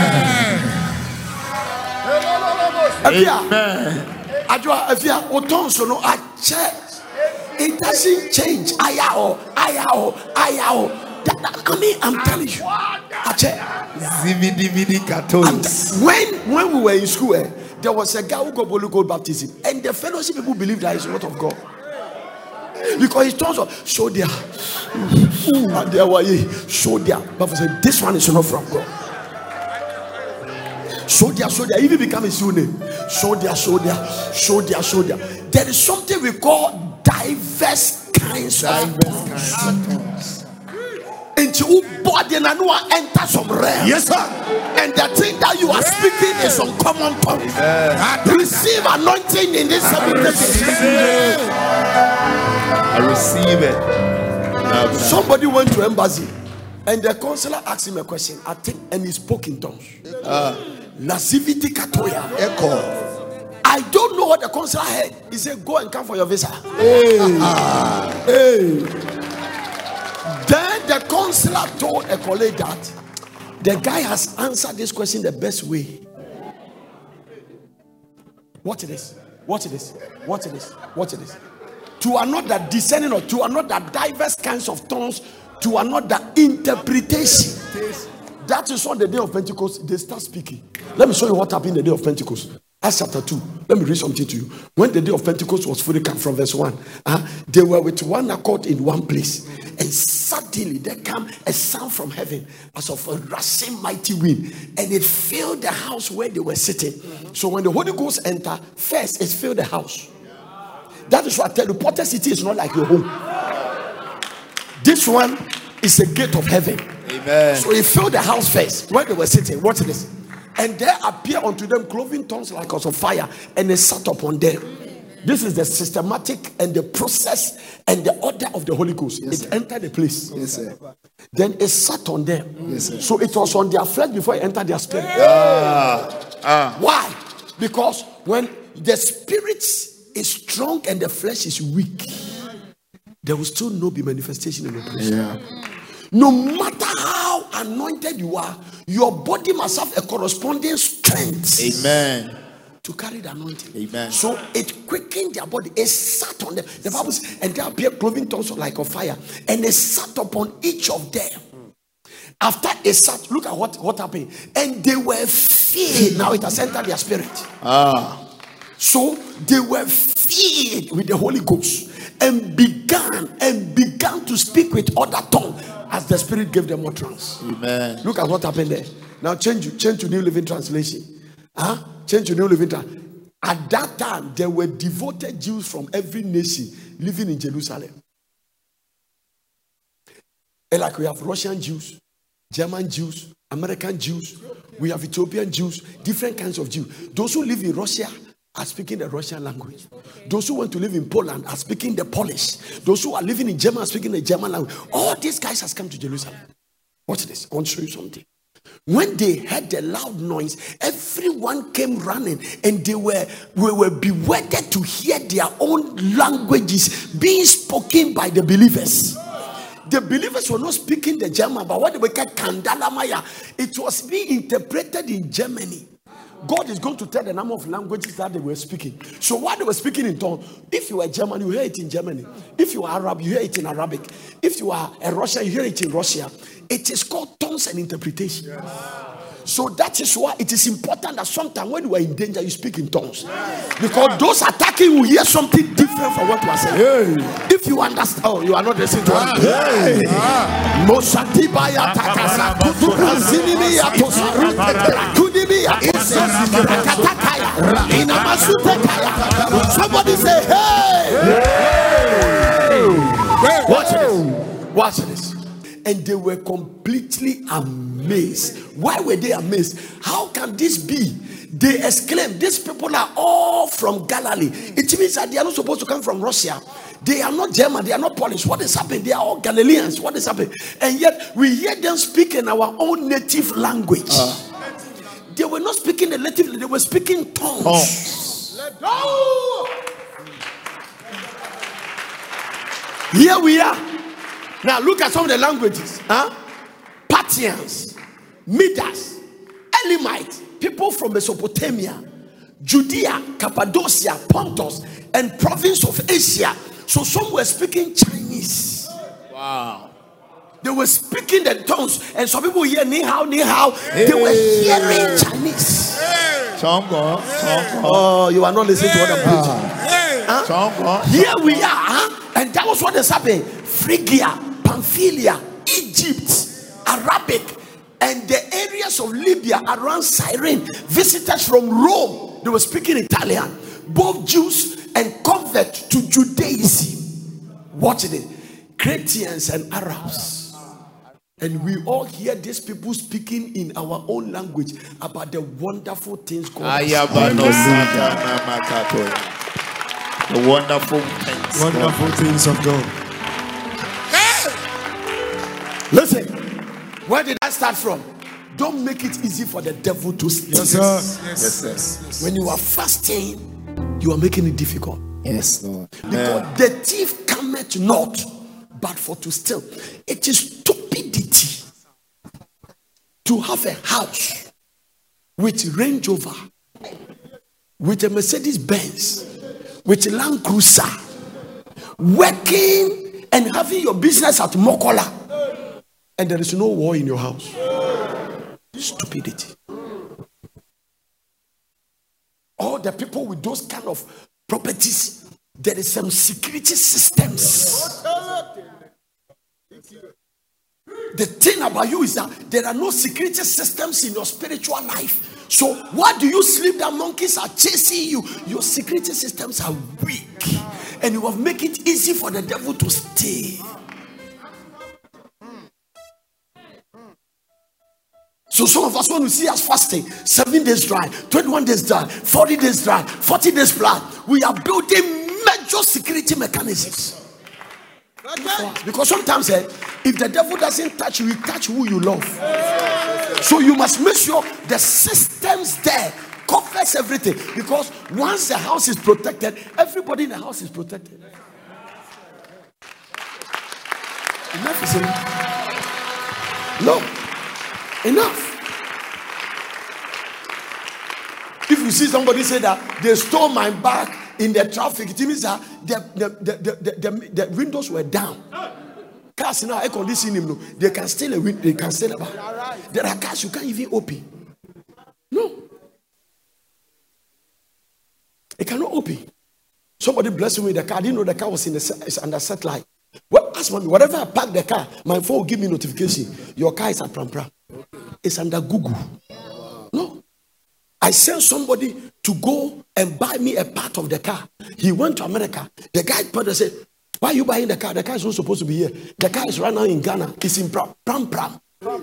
Amen. Adwa, Afia, otonso no ache. It doesn't change. Ayao, ayao, ayao. That- I mean, I'm telling you. Ache. Zividi vidi And when when we were in school, eh, there was a guy who got Holy Ghost baptism, and the fellowship people believe that he's not of God. Because he turns up, show their and their way, show their but said, this one is not from God. Show their even become his new name. Show their show their show their show their. There is something we call diverse kinds of tongues. Who body and enter some realm. Yes, sir. And the thing that you are speaking is uncommon tongue. Receive anointing in this seven. I receive it. Somebody went to embassy and the consular asked him a question. I think and he spoke in tongues. Uh. Nasiviti katoya. Echo. I don't know what the consular heard. He said, Go and come for your visa. Hey. Then consular told a colleague that the guy has answered this question the best way. Watch this. Watch this. Watch this. Watch this. To another discerning or to another diverse kinds of tongues, to another interpretation. That is on the day of Pentecost, they start speaking. Let me show you what happened the day of Pentecost. Acts chapter 2. Let me read something to you. When the day of Pentecost was fully come from verse 1, uh, they were with one accord in one place. And suddenly there came a sound from heaven as of a rushing mighty wind. And it filled the house where they were sitting. So when the Holy Ghost entered, first it filled the house. That is why I tell you, Potter City is not like your home. This one is a gate of heaven. Amen. So he filled the house first where they were sitting. Watch this. And there appeared unto them cloven tongues like as of fire, and they sat upon them. This is the systematic and the process and the order of the Holy Ghost. it entered the place. Yes, sir. Then it sat on them. Yes. So it was on their flesh before it entered their spirit. Ah. Ah. Why? Because when the spirit is strong and the flesh is weak, there will still no be manifestation in the place. Yeah. No matter how anointed you are, your body must have a corresponding strength Amen. to carry the anointing. Amen. So it quickened their body. It sat on them. The Bible says, and there appeared cloven tongues like a fire, and it sat upon each of them. After it sat, look at what, what happened. And they were filled. Now it has entered their spirit. Ah. So they were filled with the Holy Ghost and began and began to speak with other tongue as the Spirit gave them utterance. Amen. Look at what happened there. Now change change to New Living Translation. Huh? Change to New Living Translation. At that time, there were devoted Jews from every nation living in Jerusalem. And like we have Russian Jews, German Jews, American Jews, we have Ethiopian Jews, different kinds of Jews. Those who live in Russia are speaking the Russian language. Those who want to live in Poland are speaking the Polish. Those who are living in Germany are speaking the German language. All these guys has come to Jerusalem. Watch this. I want to show you something. When they heard the loud noise, everyone came running and they were, we were bewildered to hear their own languages being spoken by the believers. The believers were not speaking the German, but what they were called it was being interpreted in Germany. God is going to tell the number of languages that they were speaking. So what they were speaking in tongues, if you are German, you hear it in Germany. If you are Arab, you hear it in Arabic. If you are a Russian, you hear it in Russia. It is called tongues and interpretation. So that is why it is important that sometimes when you are in danger, you speak in tongues. Because those attacking will hear something different from what you are saying. If you understand, oh, you are not listening to us. hey. Ah. Mosatibaya takasa, kutubrazinimiya tosaru, kudimiya ise, akatakaya, inamasutekaya. Somebody say, hey! Watch this. Watch this. And they were completely amazed. Why were they amazed? How can this be? They exclaimed, These people are all from Galilee. It means that they are not supposed to come from Russia. They are not German, they are not Polish. What is happening? They are all Galileans. What is happening? And yet we hear them speak in our own native language. They were not speaking the native, they were speaking tongues. Here we are. Now look at some of the languages. Huh? Parthians, Midas, Elamites, people from Mesopotamia, Judea, Cappadocia, Pontus, and province of Asia. So some were speaking Chinese. Wow. They were speaking the tongues, and some people hear ni hao, ni hao. They were hearing Chinese. Chongo. Chongo. Oh, you are not listening to what I'm preaching. Huh? Chongo. Here we are, huh? and that was what is happening. Phrygia, Pamphylia, Egypt, Arabic, and the areas of Libya around Cyrene. Visitors from Rome, they were speaking Italian. Both Jews and convert to Judaism. Watching it, Cretans and Arabs. And we hmm. all hear these people speaking in our own language about the wonderful things God has Ayabano satana. The wonderful things. Wonderful things of God. Hey! Listen, where did I start from? Don't make it easy for the devil to steal. Yes, sir. Yes, yes. When you are fasting, you are making it difficult. Yes, Lord. Because the thief cometh not, but for to steal. It is stupidity to have a house with Range Rover, with a Mercedes Benz, with a Land Cruiser, working and having your business at Makola, and there is no war in your house. Stupidity. All the people with those kind of properties, there is some security systems. The thing about you is that there are no security systems in your spiritual life. So, why do you sleep that monkeys are chasing you? Your security systems are weak, and you have make it easy for the devil to stay. So some of us when we see us fasting, seven days dry, 21 days dry, 40 days dry, 40 days blood, we are building major security mechanisms. Because sometimes eh, if the devil doesn't touch you, he touch who you love. So you must make sure the systems there covers everything. Because once the house is protected, everybody in the house is protected. Enough is enough. No. Enough. If you see somebody say that they stole my bag in the traffic, it means that the, the, the, the, the, windows were down. Cars now, air conditioning, no, they can still a window, they can still a bag. There are cars you can't even open. No. It cannot open. Somebody blessed me with the car. I didn't know the car was in the is under satellite. Well, ask mommy, whatever I park the car, my phone will give me notification. Your car is at Prampram. It's under Google. No. I sent somebody to go and buy me a part of the car. He went to America. The guy said, Why are you buying the car? The car is not supposed to be here. The car is right now in Ghana. It's in Pram Pram.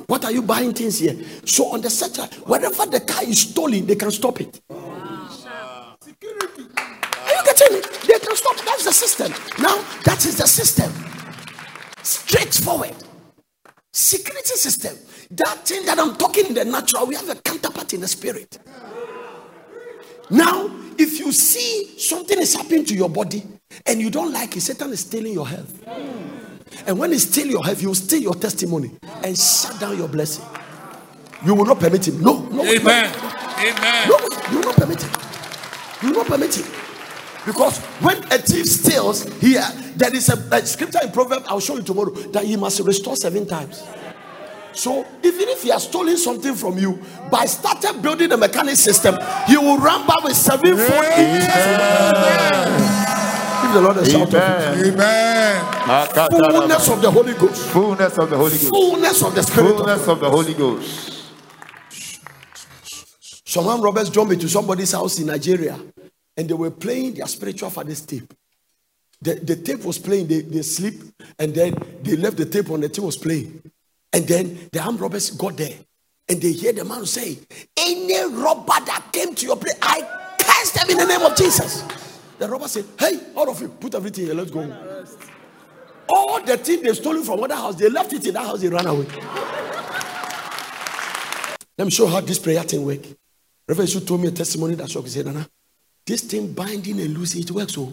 What are you buying things here? So on the search, wherever the car is stolen, they can stop it. Are you getting it? They can stop. That's the system. Now that is the system. Straightforward. Security system. That thing that I'm talking in the natural, we have a counterpart in the spirit. Now, if you see something is happening to your body and you don't like it, Satan is stealing your health. And when he steals your health, he will steal your testimony and shut down your blessing. You will not permit him. No, no, Amen. no. Amen. No, you will not permit him. You will not permit him. Because when a thief steals, here there is a, a scripture in Proverbs, I'll show you tomorrow, that he must restore seven times. So even if he has stolen something from you, by started building the mechanic system, he will run back with seven fold Give the Lord a shout of it. Amen. Fullness of the Holy Ghost. Fullness of the Holy Ghost. Fullness of the Spirit. of Fullness of the Holy Ghost. Some armed robbers jumped into somebody's house in Nigeria and they were playing their spiritual father's tape. The, the tape was playing, they, they sleep, and then they left the tape on the tape was playing. And then the armed robbers got there and they hear the man say, Any robber that came to your place, I cast them in the name of Jesus. The robber said, Hey, all of you, put everything here, let's go. All the thing they stole from other house, they left it in that house, they ran away. Let me show how this prayer thing work. Reverend Yeshua told me a testimony that shocked. He said, Nana, this thing binding and loosing, it works. So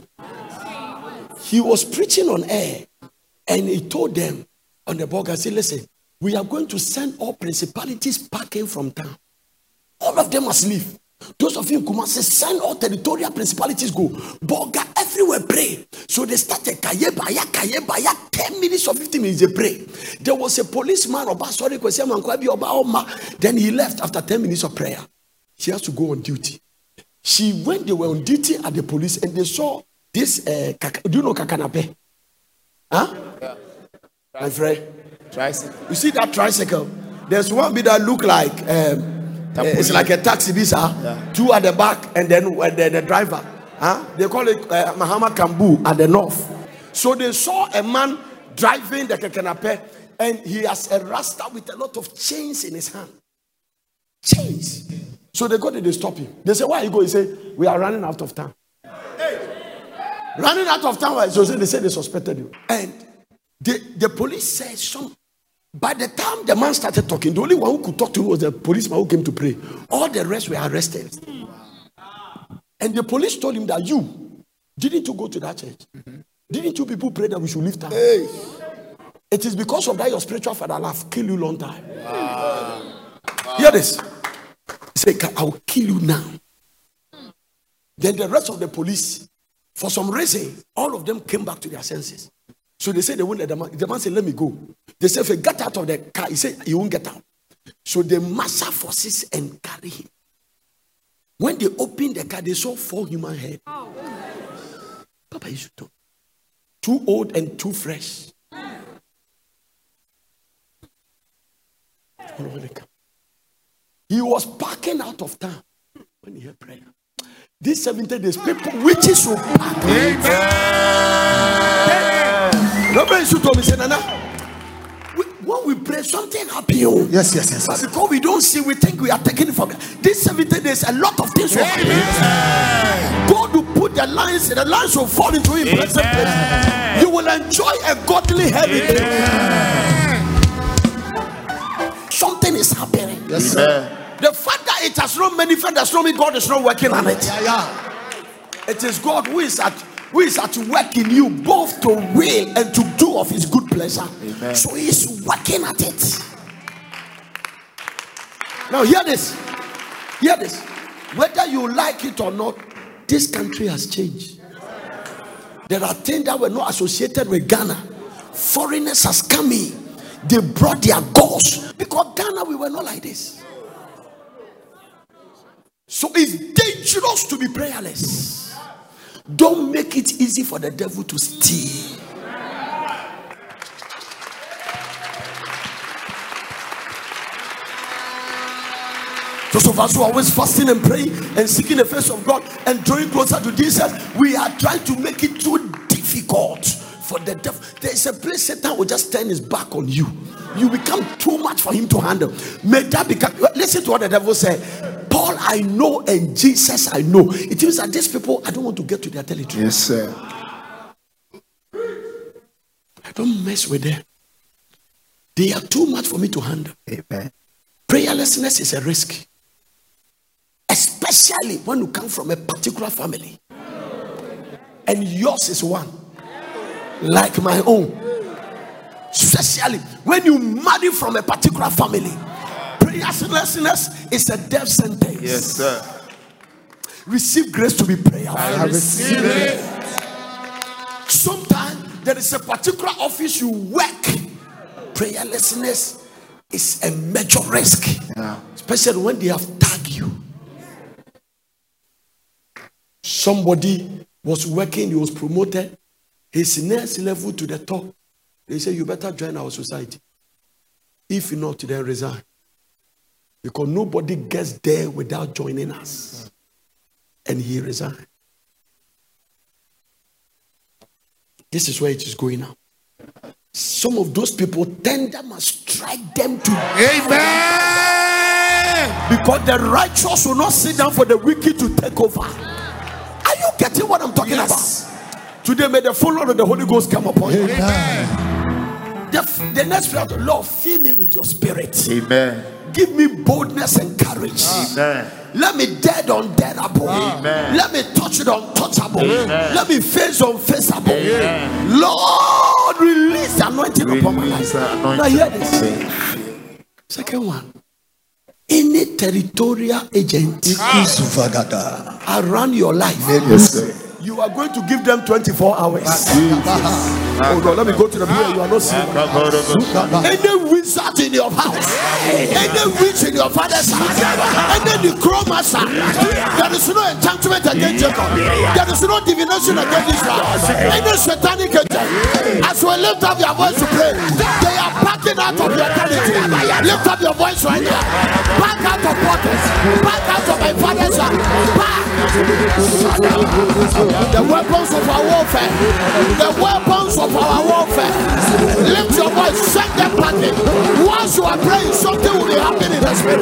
he was preaching on air and he told them on the board, I said, listen, we are going to send all principalities packing from town. All of them must leave. Those of you in Kumasi, send all territorial principalities go. Boga everywhere pray. So they started kayebaya, kayebaya, 10 minutes or 15 minutes they pray. There was a policeman, sorry. Then he left after 10 minutes of prayer. She has to go on duty. She when they were on duty at the police and they saw this. Uh, do you know kakanape? Huh? My friend. Tricycle. You see that tricycle? There's one bit that look like um, uh, it's like a taxi visa. Two at the back and then uh, the, the driver. Huh? They call it uh, Mahama Kambu at the north. So they saw a man driving the kakanape and he has a rasta with a lot of chains in his hand. Chains. So they go it, they stop him. They say, Why are you going? He say, We are running out of time. Running out of time. So they say they suspected you. And the, the police said some by the time the man started talking, the only one who could talk to him was the policeman who came to pray. All the rest were arrested. And the police told him that you didn't you go to that church? Didn't you people pray that we should leave town? It is because of that your spiritual father have killed you long time. Hear this. He said, I will kill you now. Then the rest of the police, for some reason, all of them came back to their senses. So they said they won't let the man. The man said, Let me go. They said, If he get out of the car, he said, He won't get out. So they master forces and carry him. When they opened the car, they saw four human heads. Papa used to talk. Too old and too fresh. He was parking out of town when he heard prayer. These 70 days, people, witches will park. Reverend Yeshua told me, say, Nana, we- when we pray, something happens. oh. Yes, yes, yes. But because we don't see, we think we are taking it for granted. These 70 days, a lot of things will happen. God will put the lines, the lines will fall into him. pleasant. You will enjoy a godly heritage. Something is happening. Yes, sir. The fact that it has not manifested does not mean God is not working on it. Yeah, yeah. It is God who is at who is at work in you both to will and to do of his good pleasure. So he is working at it. Now hear this. Hear this. Whether you like it or not, this country has changed. There are things that were not associated with Ghana. Foreigners has come in. They brought their gods because Ghana we were not like this. So it's dangerous to be prayerless. Don't make it easy for the devil to steal. Those of us who are always fasting and praying and seeking the face of God and drawing closer to Jesus, we are trying to make it too difficult for the devil. There is a place Satan will just turn his back on you. you become too much for him to handle. May that become listen to what the devil said. Paul, I know, and Jesus, I know. It means that these people, I don't want to get to their territory. Yes, sir. I don't mess with them. They are too much for me to handle. Amen. Prayerlessness is a risk, especially when you come from a particular family, and yours is one, like my own. Especially when you marry from a particular family, prayerlessness is a death sentence. Yes, sir. Receive grace to be prayerful. I receive it. Sometimes there is a particular office you work. Prayerlessness is a major risk, Yeah. especially when they have tagged you. Somebody was working, he was promoted, his next level to the top. They say, You better join our society. If not, then resign. Because nobody gets there without joining us. And he resigned. This is where it is going now. Some of those people, tender must strike them to Amen. because the righteous will not sit down for the wicked to take over. Are you getting what I'm talking Yes. about? Today, may the full Lord of the Holy Ghost come upon you. Amen. The, the next prayer of the Lord, fill me with your spirit. Amen. Give me boldness and courage. Amen. Let me dead undeadable. Amen. Let me touch it untouchable. Amen. Let me face unfaceable. Amen. Lord, release the anointing upon my Release life. Now hear this. Second one. Any territorial agent Ikuzuvagada. around your life, Yes, sir. You are going to give them 24 hours. Oh, Hold on, let me go to the mirror. You are not seeing. Any wizard in your house, any witch in your father's house, any necromancer, there is no enchantment against Jacob. There is no divination against Israel. Any satanic agent, as we lift up your voice to pray, they are backing out of your eternity. Lift up your voice right now. Back out of waters. Back out of my father's house. Back. The weapons of our warfare. The weapons of our warfare. Lift your voice, send them packing. Once you are praying, something will be happening in the spirit.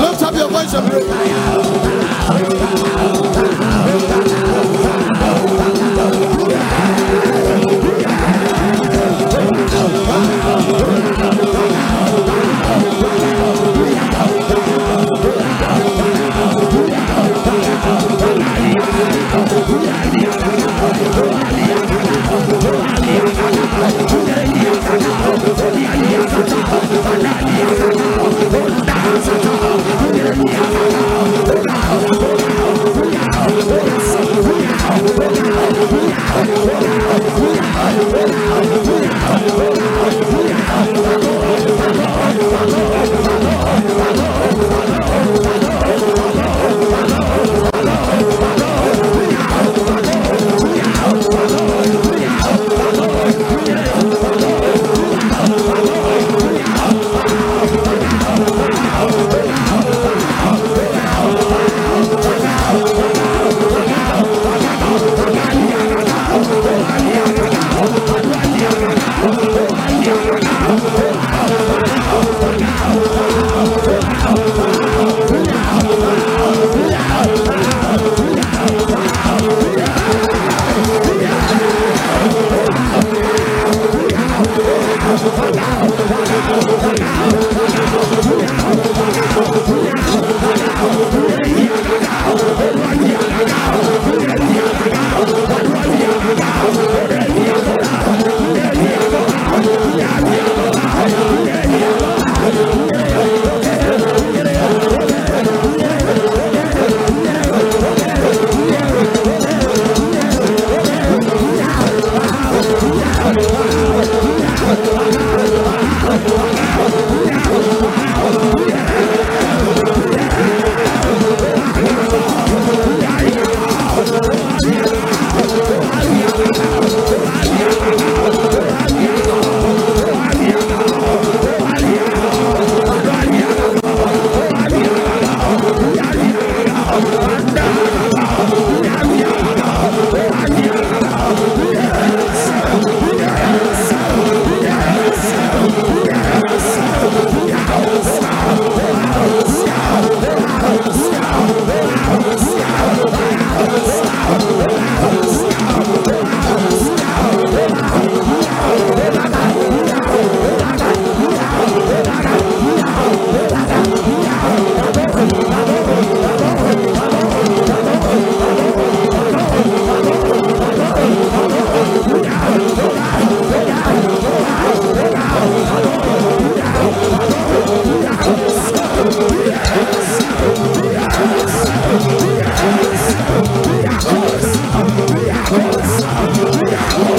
Lift up your voice and pray. Yeah.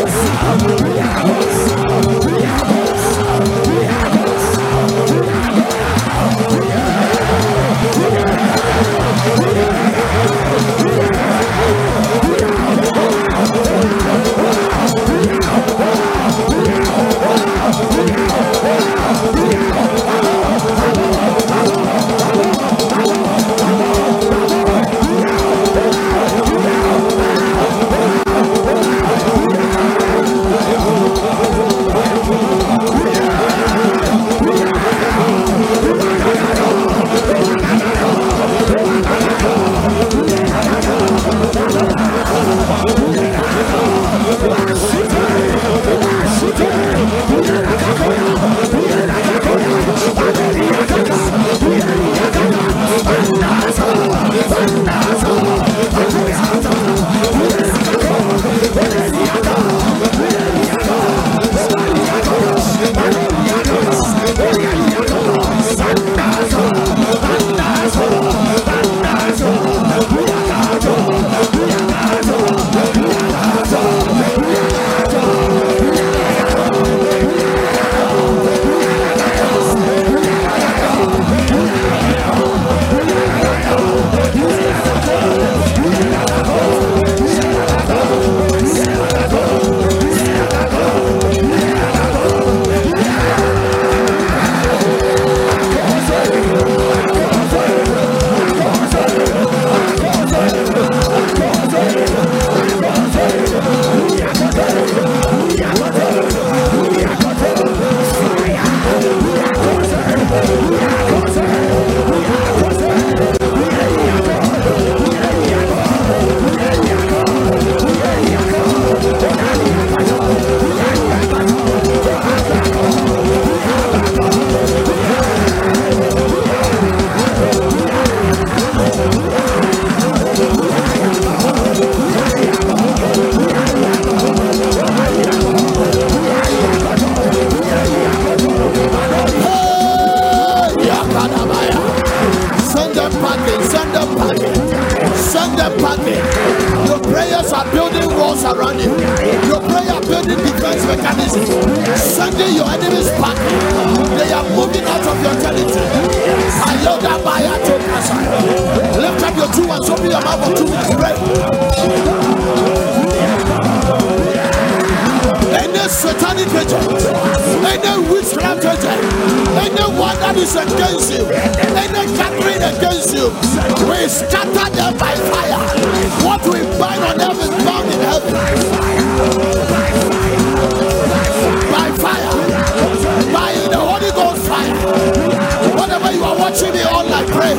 online, whatever you are watching me online, pray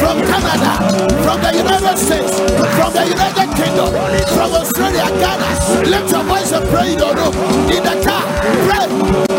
from Canada, from the United States, from the United Kingdom, from Australia, Ghana. Lift your voice and pray in your room, in the car. Pray.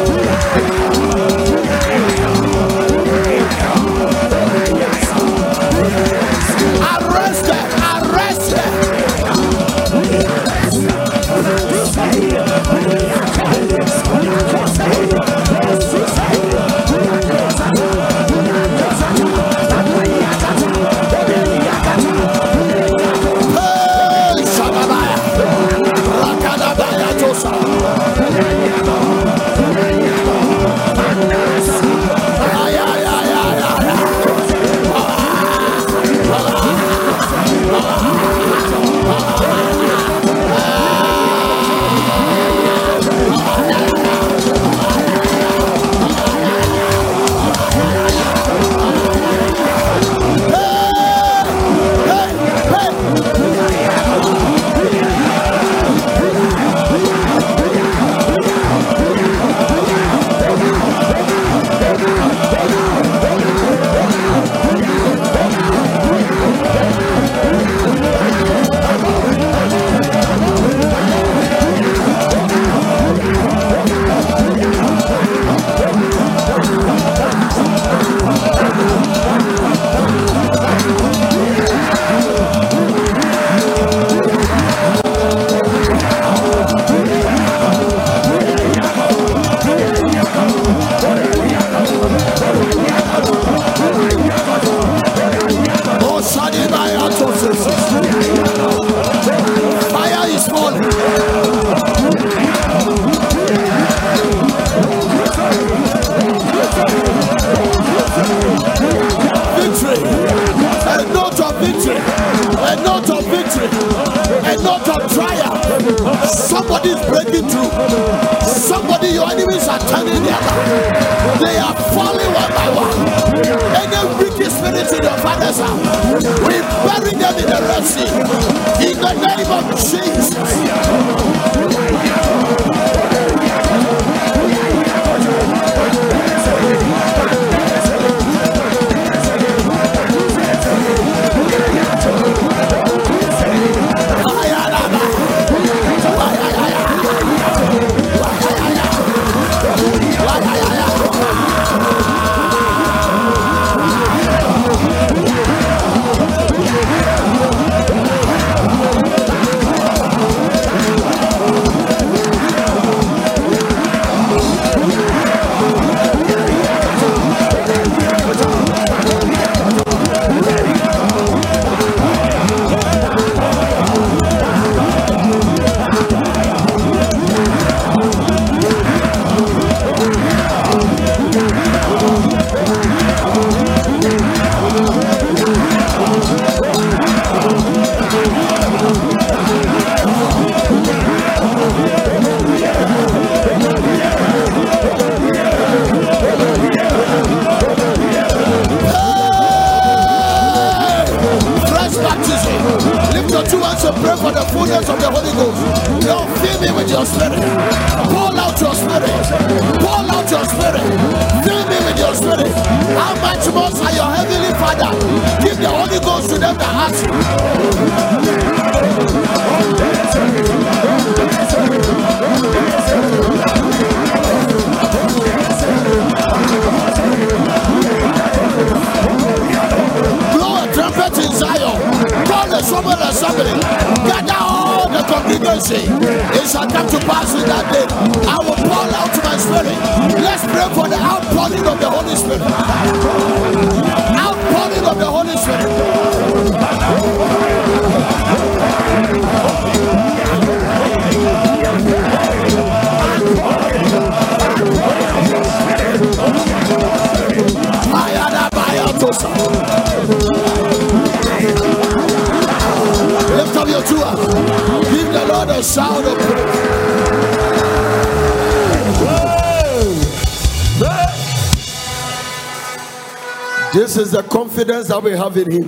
This is the confidence that we have in Him.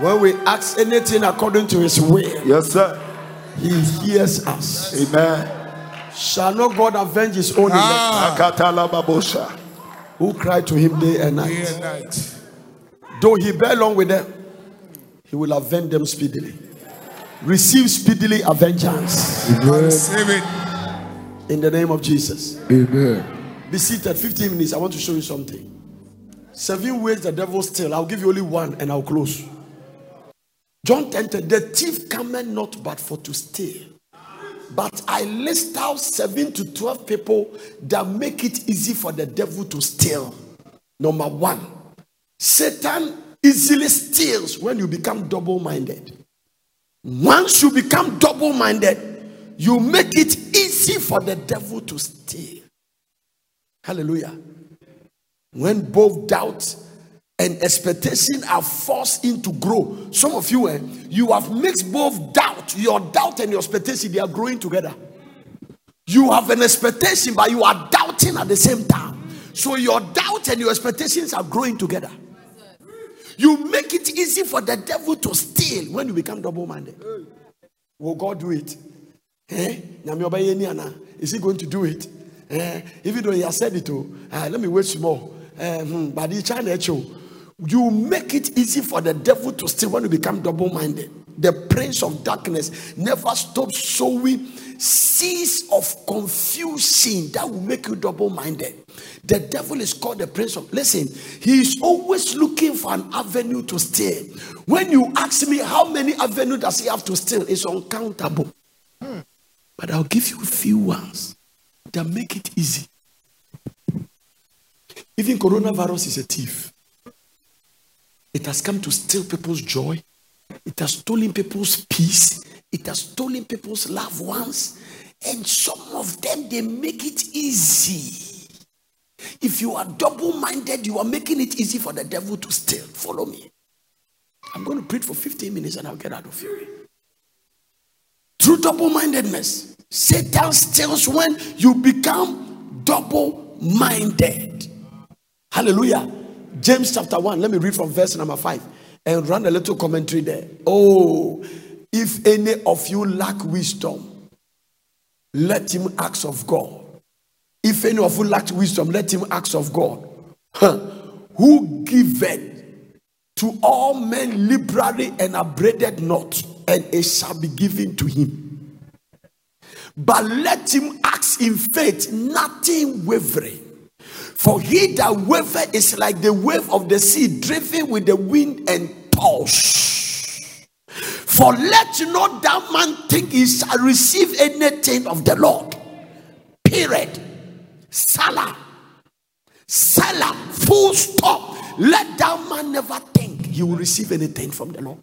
When we ask anything according to His will, Yes, sir. He hears us. Amen. Shall not God avenge His own elect Ah. Akatalababosha. who cry to Him day and Day night? and night. Though He bear long with them, He will avenge them speedily. Receive speedily avengance Receive it. in the name of Jesus. Amen. Be seated. 15 minutes. I want to show you something. Seven ways the devil steal. I'll give you only one and I'll close. John 10 10, The thief cometh not but for to steal. But I list out seven to 12 people that make it easy for the devil to steal. Number one, Satan easily steals when you become double minded. Once you become double minded, you make it easy for the devil to steal. Hallelujah. When both doubt and expectation are forced in to grow. Some of you, eh, you have mixed both doubt, your doubt and your expectation, they are growing together. You have an expectation, but you are doubting at the same time. So your doubt and your expectations are growing together. You make it easy for the devil to steal when you become double minded. Will God do it? Eh? Is he going to do it? Eh? Even though he has said it, oh, ah, let me wait some more. Hmm, but he trying to You make it easy for the devil to steal when you become double minded. The prince of darkness never stops sowing seeds of confusion that will make you double minded. The devil is called the prince of. Listen, he is always looking for an avenue to steal. When you ask me how many avenues does he have to steal, it's uncountable. But I'll give you a few ones that make it easy. Even coronavirus is a thief. It has come to steal people's joy. It has stolen people's peace. It has stolen people's loved ones. And some of them, they make it easy. If you are double minded, you are making it easy for the devil to steal. Follow me. I'm going to preach for 15 minutes and I'll get out of here. Through double mindedness, Satan steals when you become double minded. Hallelujah. James chapter 1. Let me read from verse number 5 and run a little commentary there. Oh, if any of you lack wisdom, let him ask of God. If any of you lack wisdom, let him ask of God. Huh. Who giveth to all men liberally and upbraided not, and it shall be given to him. But let him ask in faith, nothing wavering. For he that wavereth is like the wave of the sea, driven with the wind and tossed. For let not that man think he shall receive anything of the Lord. Period. Selah. Selah. Full stop. Let that man never think he will receive anything from the Lord.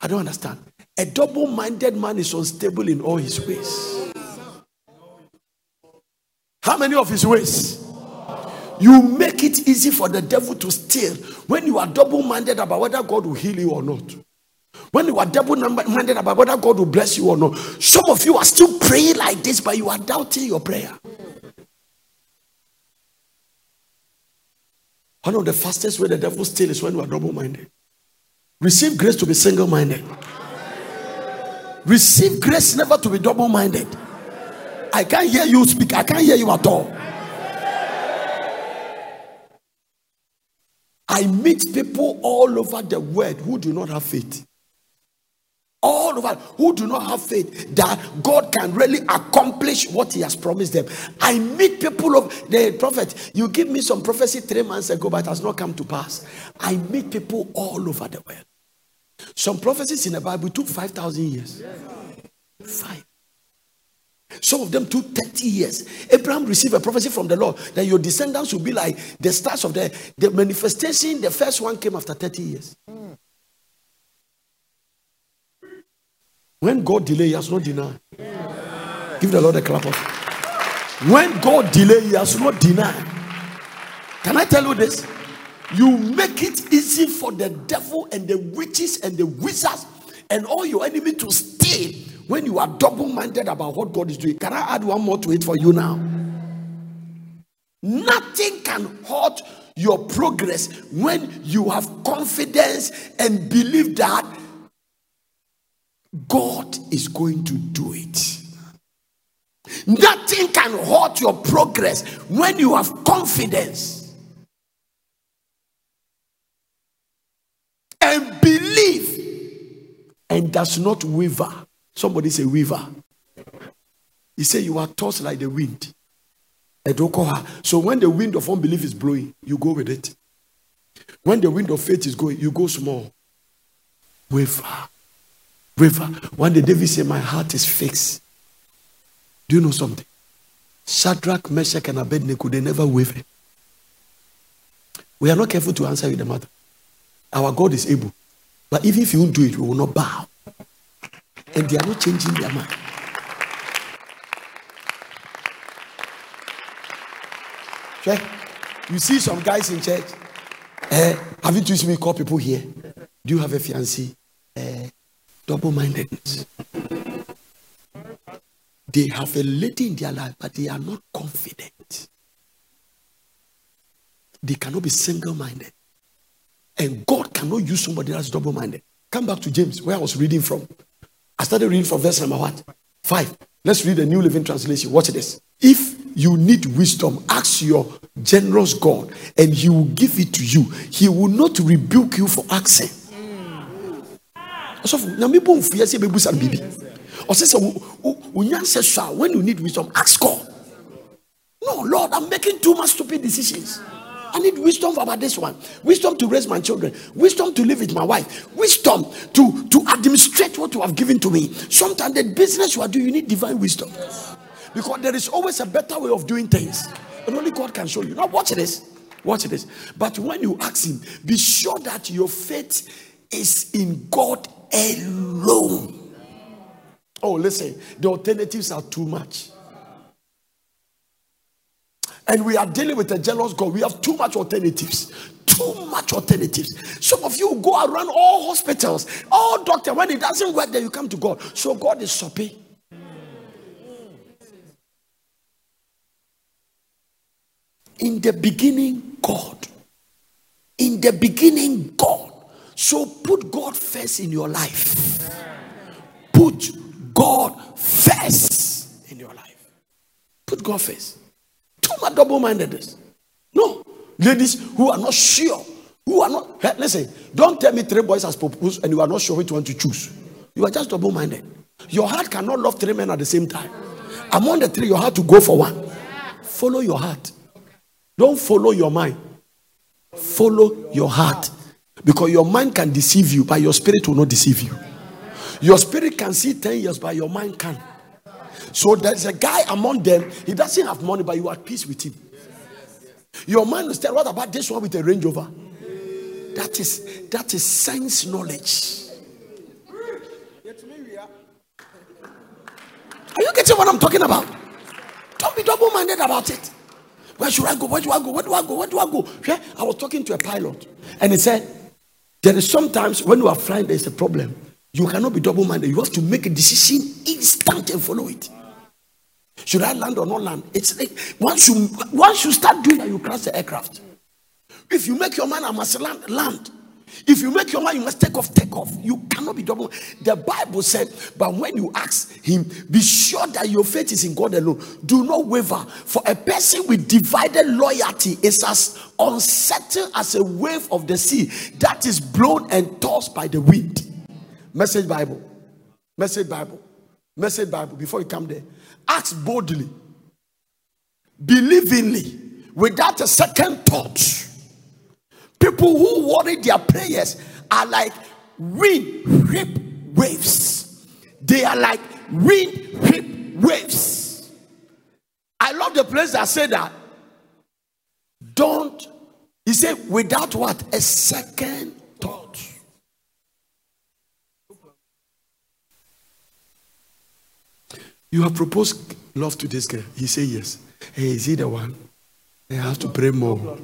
I don't understand. A double minded man is unstable in all his ways. How many of his ways? You make it easy for the devil to steal when you are double minded about whether God will heal you or not. When you are double minded about whether God will bless you or not. Some of you are still praying like this, but you are doubting your prayer. One of the fastest way the devil steals is when you are double minded. Receive grace to be single minded. Receive grace never to be double minded. I can't hear you speak, I can't hear you at all. I meet people all over the world who do not have faith. All over who do not have faith that God can really accomplish what He has promised them. I meet people of the prophet. You give me some prophecy three months ago, but it has not come to pass. I meet people all over the world. Some prophecies in the Bible took 5,000 years. Five. Some of them took 30 years. Abraham received a prophecy from the Lord that your descendants will be like the stars of the, the manifestation. The first one came after 30 years. When God delay, he has not denied. Give the Lord a clap of. When God delay, he has not denied. Can I tell you this? you make it easy for the devil and the witches and the wizards and all your enemy to steal when you are double minded about what God is doing. Can I add one more to it for you now? Nothing can halt your progress when you have confidence and believe that God is going to do it. Nothing can halt your progress when you have confidence and believe and does not waver. Somebody say waver. He said you are tossed like the wind. So when the wind of unbelief is blowing, you go with it. When the wind of faith is going, you go small. Waver. Waver. One day David said, My heart is fixed. Do you know something? Shadrach, Meshach, and Abednego, they never waver. We are not careful to answer you the matter. Our God is able. But even if you won't do it, we will not bow. And they are not changing their mind. Okay? You see some guys in church. Eh, haven't you seen me call people here? Do you have a fiancé? Eh, double mindedness. They have a lady in their life, but they are not confident. They cannot be single minded. And God cannot use somebody that's double minded. Come back to James, where I was reading from. I started reading from verse number what? Five. Let's read the New Living Translation. Watch this. If you need wisdom, ask your generous God, and He will give it to you. He will not rebuke you for asking. So, when you need wisdom, ask God. No, Lord, I'm making too much stupid decisions. I need wisdom about this one. Wisdom to raise my children. Wisdom to live with my wife. Wisdom to, to administrate what you have given to me. Sometimes the business you are doing, you need divine wisdom. Because there is always a better way of doing things. And only God can show you. Now, watch this. Watch this. But when you ask Him, be sure that your faith is in God alone. Oh, listen, the alternatives are too much. And we are dealing with a jealous God. We have too much alternatives. Too much alternatives. Some of you go around all hospitals, all doctor. When it doesn't work, then you come to God. So God is soppy. In the beginning, God. In the beginning, God. So put God first in your life. Put God first in your life. Put God first. Much double mindedness. No. Ladies who are not sure, who are not, hey, listen, don't tell me three boys has proposed and you are not sure which one to choose. You are just double minded. Your heart cannot love three men at the same time. Among the three, you have to go for one. Follow your heart. Don't follow your mind. Follow your heart. Because your mind can deceive you, but your spirit will not deceive you. Your spirit can see 10 years, but your mind can. So there's a guy among them, he doesn't have money, but you are at peace with him. Your mind will tell, What about this one with a Range Rover? That is that is science knowledge. Are you getting what I'm talking about? Don't be double-minded about it. Where should I go? Where do I go? Where do I go? Where do I go? Yeah, I was talking to a pilot, and he said, There is sometimes when you are flying, there's a problem. You cannot be double-minded. You have to make a decision instant and follow it. Should I land or not land? It's like once you once you start doing that, you crash the aircraft. If you make your mind, I must land, land. If you make your mind, you must take off, take off. You cannot be double. The Bible said, but when you ask him, be sure that your faith is in God alone. Do not waver. For a person with divided loyalty is as uncertain as a wave of the sea that is blown and tossed by the wind. Message Bible. Message Bible. Message Bible. Before you come there, ask boldly, believingly, without a second thought. People who worry their prayers are like wind whip waves. They are like wind whip waves. I love the place that said that. Don't, he said, without what? A second thought. You have proposed love to this girl. He said yes. Hey, is he the one? I have to pray more.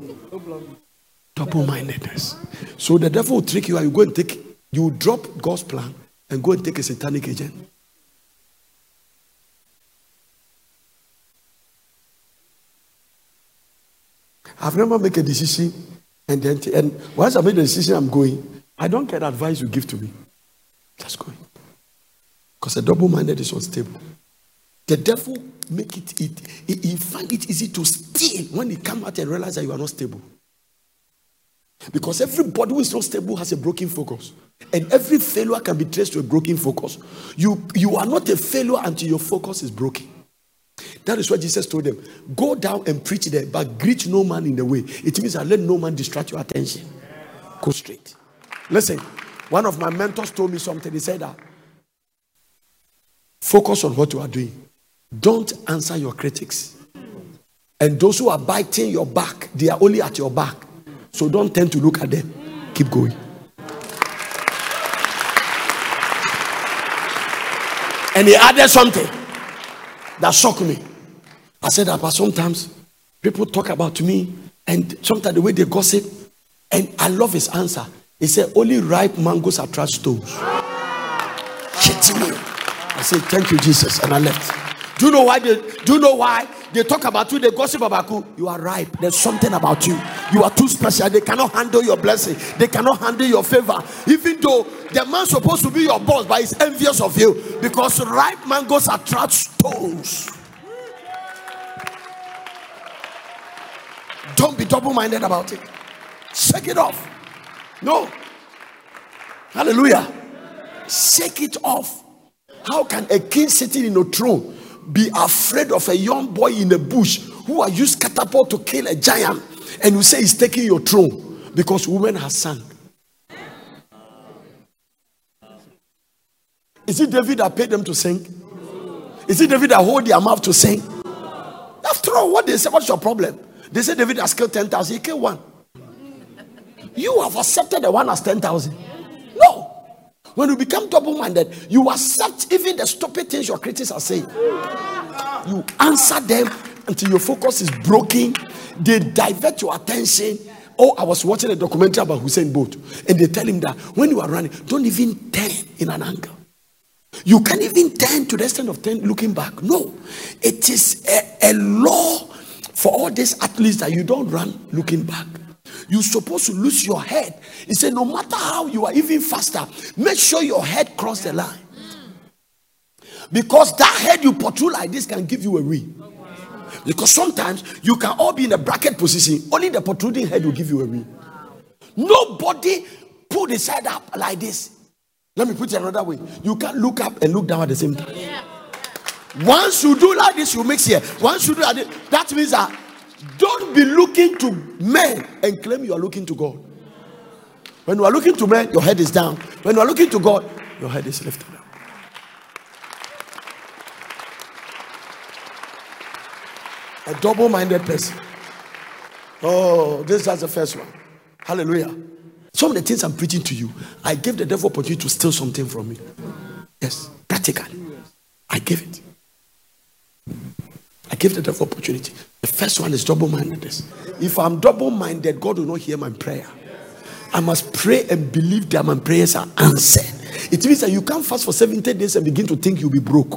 Double mindedness. So the devil will trick you and you go and take, you drop God's plan and go and take a satanic agent. I've never make a decision and then and once I made the decision, I'm going. I don't get advice you give to me. Just going. Because a double-minded is unstable. The devil make it, it, it he find it easy to steal when he come out and realize that you are not stable. Because everybody who is not stable has a broken focus. And every failure can be traced to a broken focus. You, you are not a failure until your focus is broken. That is what Jesus told them. Go down and preach there, but greet no man in the way. It means that let no man distract your attention. Go straight. Listen, one of my mentors told me something. He said that focus on what you are doing. Don't answer your critics. And those who are biting your back, they are only at your back. So don't tend to look at them. Keep going. And he added something that shocked me. I said that, but sometimes people talk about me, and sometimes the way they gossip, and I love his answer. He said, Only ripe mangoes attract stones. Shit me. I said, Thank you, Jesus. And I left. Do you know why they do you know why they talk about you, they gossip about you? You are ripe. There's something about you. You are too special. They cannot handle your blessing, they cannot handle your favor. Even though the man's supposed to be your boss, but he's envious of you because ripe mangoes attract stones. Don't be double minded about it. Shake it off. No. Hallelujah. Shake it off. How can a king sitting in a throne be afraid of a young boy in a bush who are used catapult to kill a giant and you say he's taking your throne because women has sung? Is it David that paid them to sing? Is it David that hold their mouth to sing? After all, what they say, what's your problem? They say David has killed 10,000, he killed one. You have accepted the one as 10,000. No. When you become double minded, you accept even the stupid things your critics are saying. You answer them until your focus is broken. They divert your attention. Oh, I was watching a documentary about Usain Bolt, and they tell him that when you are running, don't even turn in an angle. You can't even turn to the extent of turn looking back. No, it is a, a law for all these athletes that you don't run looking back. You're supposed to lose your head. He said, no matter how you are even faster, make sure your head cross the line. Because that head you protrude like this can give you a win. Because sometimes you can all be in a bracket position, only the protruding head will give you a win. Nobody put his head up like this. Let me put it another way. You can't look up and look down at the same time. Once you do like this, you mix here. Once you do like this, that means that don't be looking to men and claim you are looking to God. When you are looking to men, your head is down. When you are looking to God, your head is lifted up. A double minded person. Oh, this is the first one. Hallelujah. Some of the things I'm preaching to you, I gave the devil opportunity to steal something from me. Yes, practically. I gave it. I gave the devil opportunity. The first one is double mindedness. If I'm double minded, God will not hear my prayer. I must pray and believe that my prayers are answered. It means that you can't fast for 70 days and begin to think you'll be broke.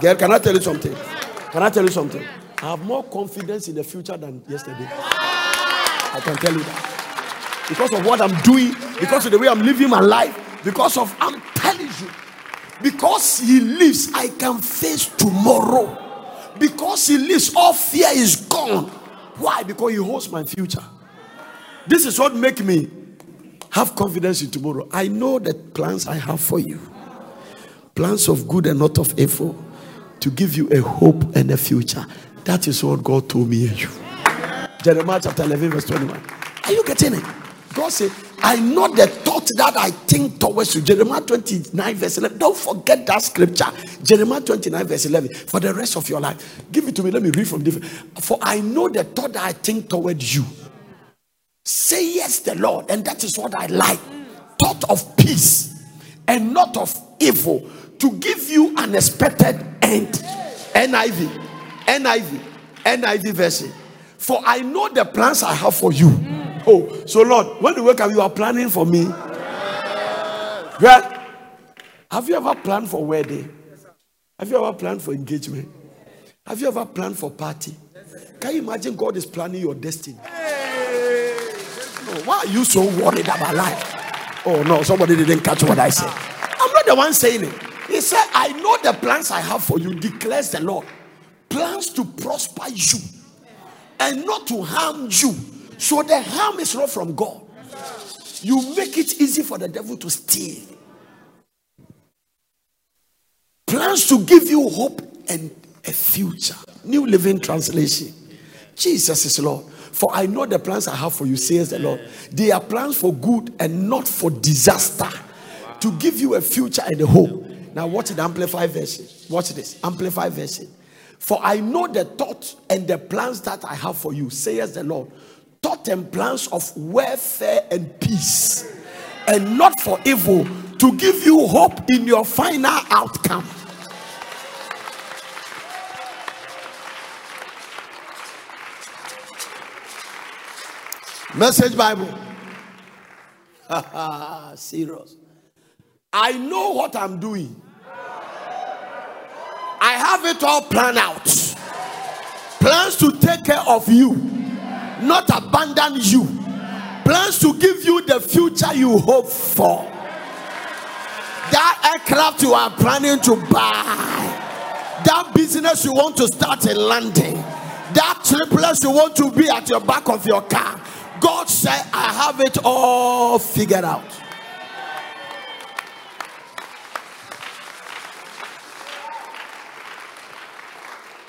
Girl, can I tell you something? Can I tell you something? I have more confidence in the future than yesterday. I can tell you that. Because of what I'm doing, because of the way I'm living my life, because of, I'm telling you, because He lives, I can face tomorrow. Because He lives, all fear is gone. Why? Because He holds my future. This is what make me have confidence in tomorrow. I know the plans I have for you. Plans of good and not of evil to give you a hope and a future. That is what God told me you. Jeremiah chapter 11, verse 21. Are you getting it? God said, I know the thought that I think towards you. Jeremiah 29, verse 11. Don't forget that scripture. Jeremiah 29, verse 11. For the rest of your life. Give it to me. Let me read from different. For I know the thought that I think toward you. Say yes, the Lord. And that is what I like. Thought of peace and not of evil. To give you an expected end. NIV. NIV. NIV version. For I know the plans I have for you Oh, so Lord, when you wake up, you are planning for me. Right? Have you ever planned for wedding? Have you ever planned for engagement? Have you ever planned for party? Can you imagine God is planning your destiny? No, oh, why are you so worried about life? Oh no, somebody didn't catch what I said. I'm not the one saying it. He said, I know the plans I have for you, declares the Lord. Plans to prosper you and not to harm you. So the harm is not from God. You make it easy for the devil to steal. Plans to give you hope and a future. New Living Translation. Jesus is Lord. For I know the plans I have for you, says the Lord. They are plans for good and not for disaster, to give you a future and a hope. Now, watch the Amplified version. Watch this Amplified version. For I know the thoughts and the plans that I have for you, says the Lord. Thought and plans of welfare and peace, and not for evil, to give you hope in your final outcome. Message Bible. Serious. I know what I'm doing. I have it all planned out. Plans to take care of you, not abandon you. Plans to give you the future you hope for. That aircraft you are planning to buy. That business you want to start in London. That triplets you want to be at your back of your car. God said, I have it all figured out.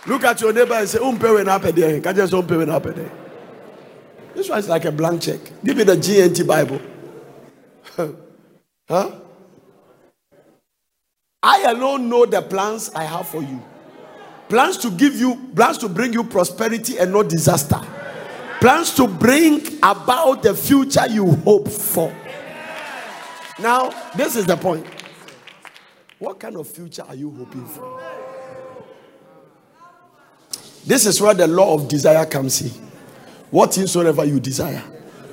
Look at your neighbor and say, Umpe when up there. Can just umpe when up there. This one is like a blank check. Give me the GNT Bible. huh? I alone know the plans I have for you. Plans to give you, plans to bring you prosperity and not disaster. Plans to bring about the future you hope for. Now, this is the point. What kind of future are you hoping for? This is where the law of desire comes in. Whatsoever you desire.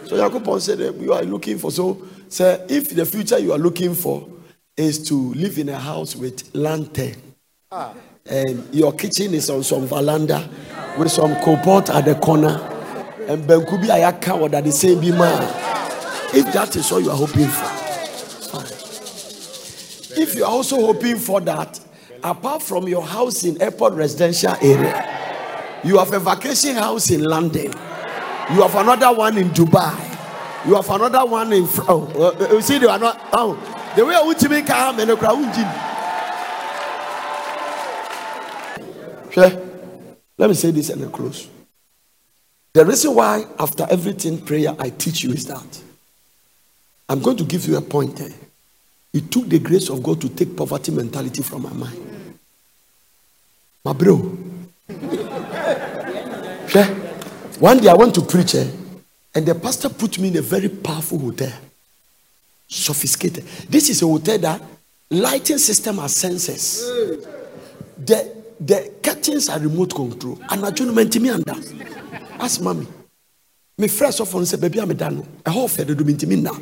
So Jacob said that you are looking for. So, say if the future you are looking for is to live in a house with lantern, ah. and your kitchen is on some veranda with some copot at the corner, and Benkubi Ayaka or that the same be man. If that is what you are hoping for, fine. If you are also hoping for that, apart from your house in airport residential area, you have a vacation house in London. You have another one in Dubai. You have another one in. Oh, uh, you see, they are not. Oh, the way I want to make a and the crowd. Let me say this and then close. The reason why, after everything prayer I teach you is that I'm going to give you a point. Eh? It took the grace of God to take poverty mentality from my mind. My bro. One day I went to preach, eh? and the pastor put me in a very powerful hotel. Sophisticated. This is a hotel that lighting system has sensors. The the curtains are remote control. And I don't me under. Ask mommy. Me fresh off on say baby I'm done. A whole fed do me now.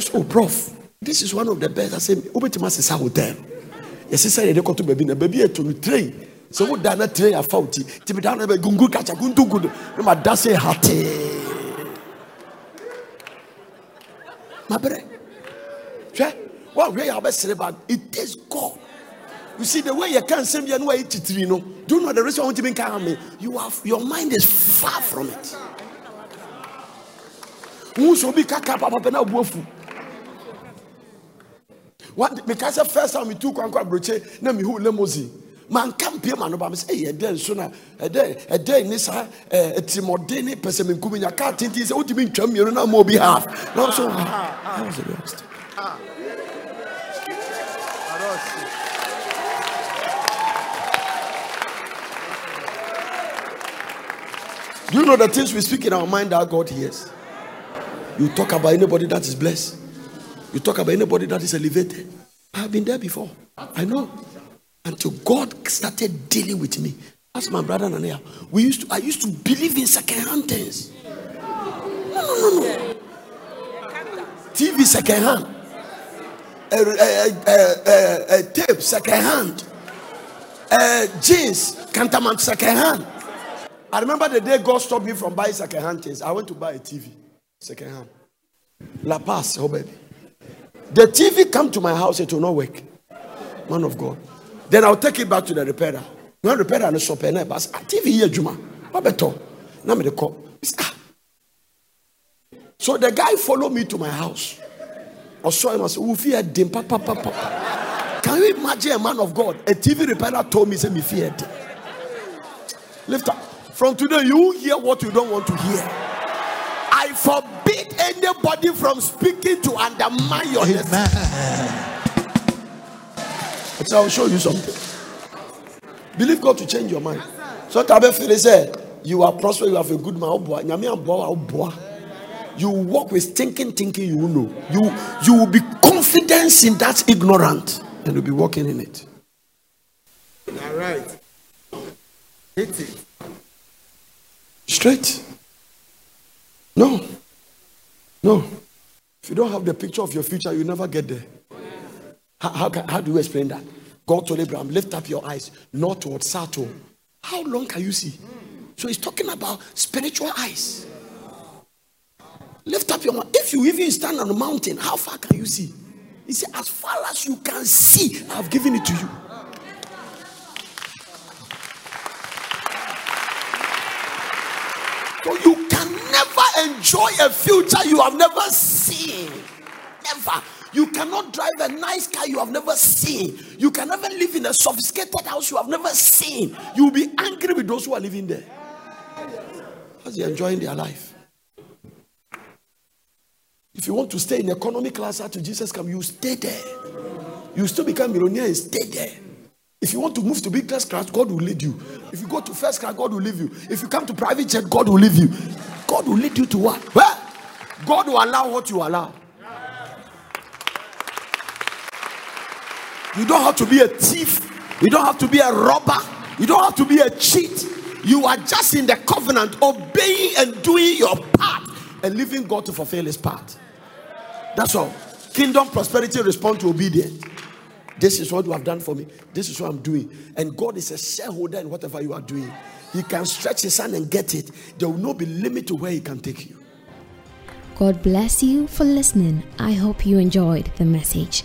So prof, this is one of the best. I say, Obetima is a hotel. Yes, he said they go to baby. Baby to train. So what dana train a faulty. Timi down a gungu catch a gundu good. No ma dase hate. My brother. Well, we are best about it is God. You see, the way you can't send me you know. Do you know the reason want to be calm? You have your mind is far from it. Who should be kaka papa na buofu? What because the first time we took kwankwa broche na me hu limousine. Man kan pie man ba me say e den so na e den e den ni sa e timode ni pese me nkumi nya ka tinti say utimi ntwam mienu na mo bi half. Na so ah, ah, ah, I was the best. Do you know the things we speak in our mind that God hears? You talk about anybody that is blessed. You talk about anybody that is elevated. I have been there before. I know. Until God started dealing with me. Ask my brother Nanea. We used to I used to believe in second-hand things. no, no. no, no. TV second hand. A, a, a, a, tape second hand. Uh, jeans, cantaman second hand. I remember the day God stopped me from buying second hand things. I went to buy a TV second hand. La Paz, oh baby. The TV come to my house, it will not work. Man of God. Then I'll take it back to the repairer. When repairer and shop and but TV here, Juma. What better? Now me the call. Ah. So the guy followed me to my house. I saw him and said, Ufi dim papa papa. Can you imagine a man of God? A TV repairer told me, say me feared. Lift up. From today, you hear what you don't want to hear. I forbid anybody from speaking to undermine your Amen. So I'll show you something. Believe God to change your mind. So Tabe Fili said, You are prosperous, you have a good man. You walk with thinking, thinking you will know. You you will be confident in that ignorant and you'll be walking in it. All right. Hit it. Straight. No. No. If you don't have the picture of your future, you never get there. How, how, how do you explain that? God told Abraham, lift up your eyes northward, southward. How long can you see? So he's talking about spiritual eyes. Lift up your If you even stand on a mountain, how far can you see? He said, as far as you can see, I've given it to you. So you can never enjoy a future you have never seen. Never. You cannot drive a nice car you have never seen. You can never live in a sophisticated house you have never seen. You will be angry with those who are living there. Because they're enjoying their life. If you want to stay in economy class after Jesus come, you stay there. You still become millionaire and stay there. If you want to move to big class, God will lead you. If you go to first class, God will leave you. If you come to private jet, God will leave you. God will lead you to what? Where? God will allow what you allow. You don't have to be a thief. You don't have to be a robber. You don't have to be a cheat. You are just in the covenant, obeying and doing your part and leaving God to fulfill his part. That's all. Kingdom prosperity respond to obedience. This is what you have done for me. This is what I'm doing. And God is a shareholder in whatever you are doing. He can stretch his hand and get it. There will not be limit to where he can take you. God bless you for listening. I hope you enjoyed the message.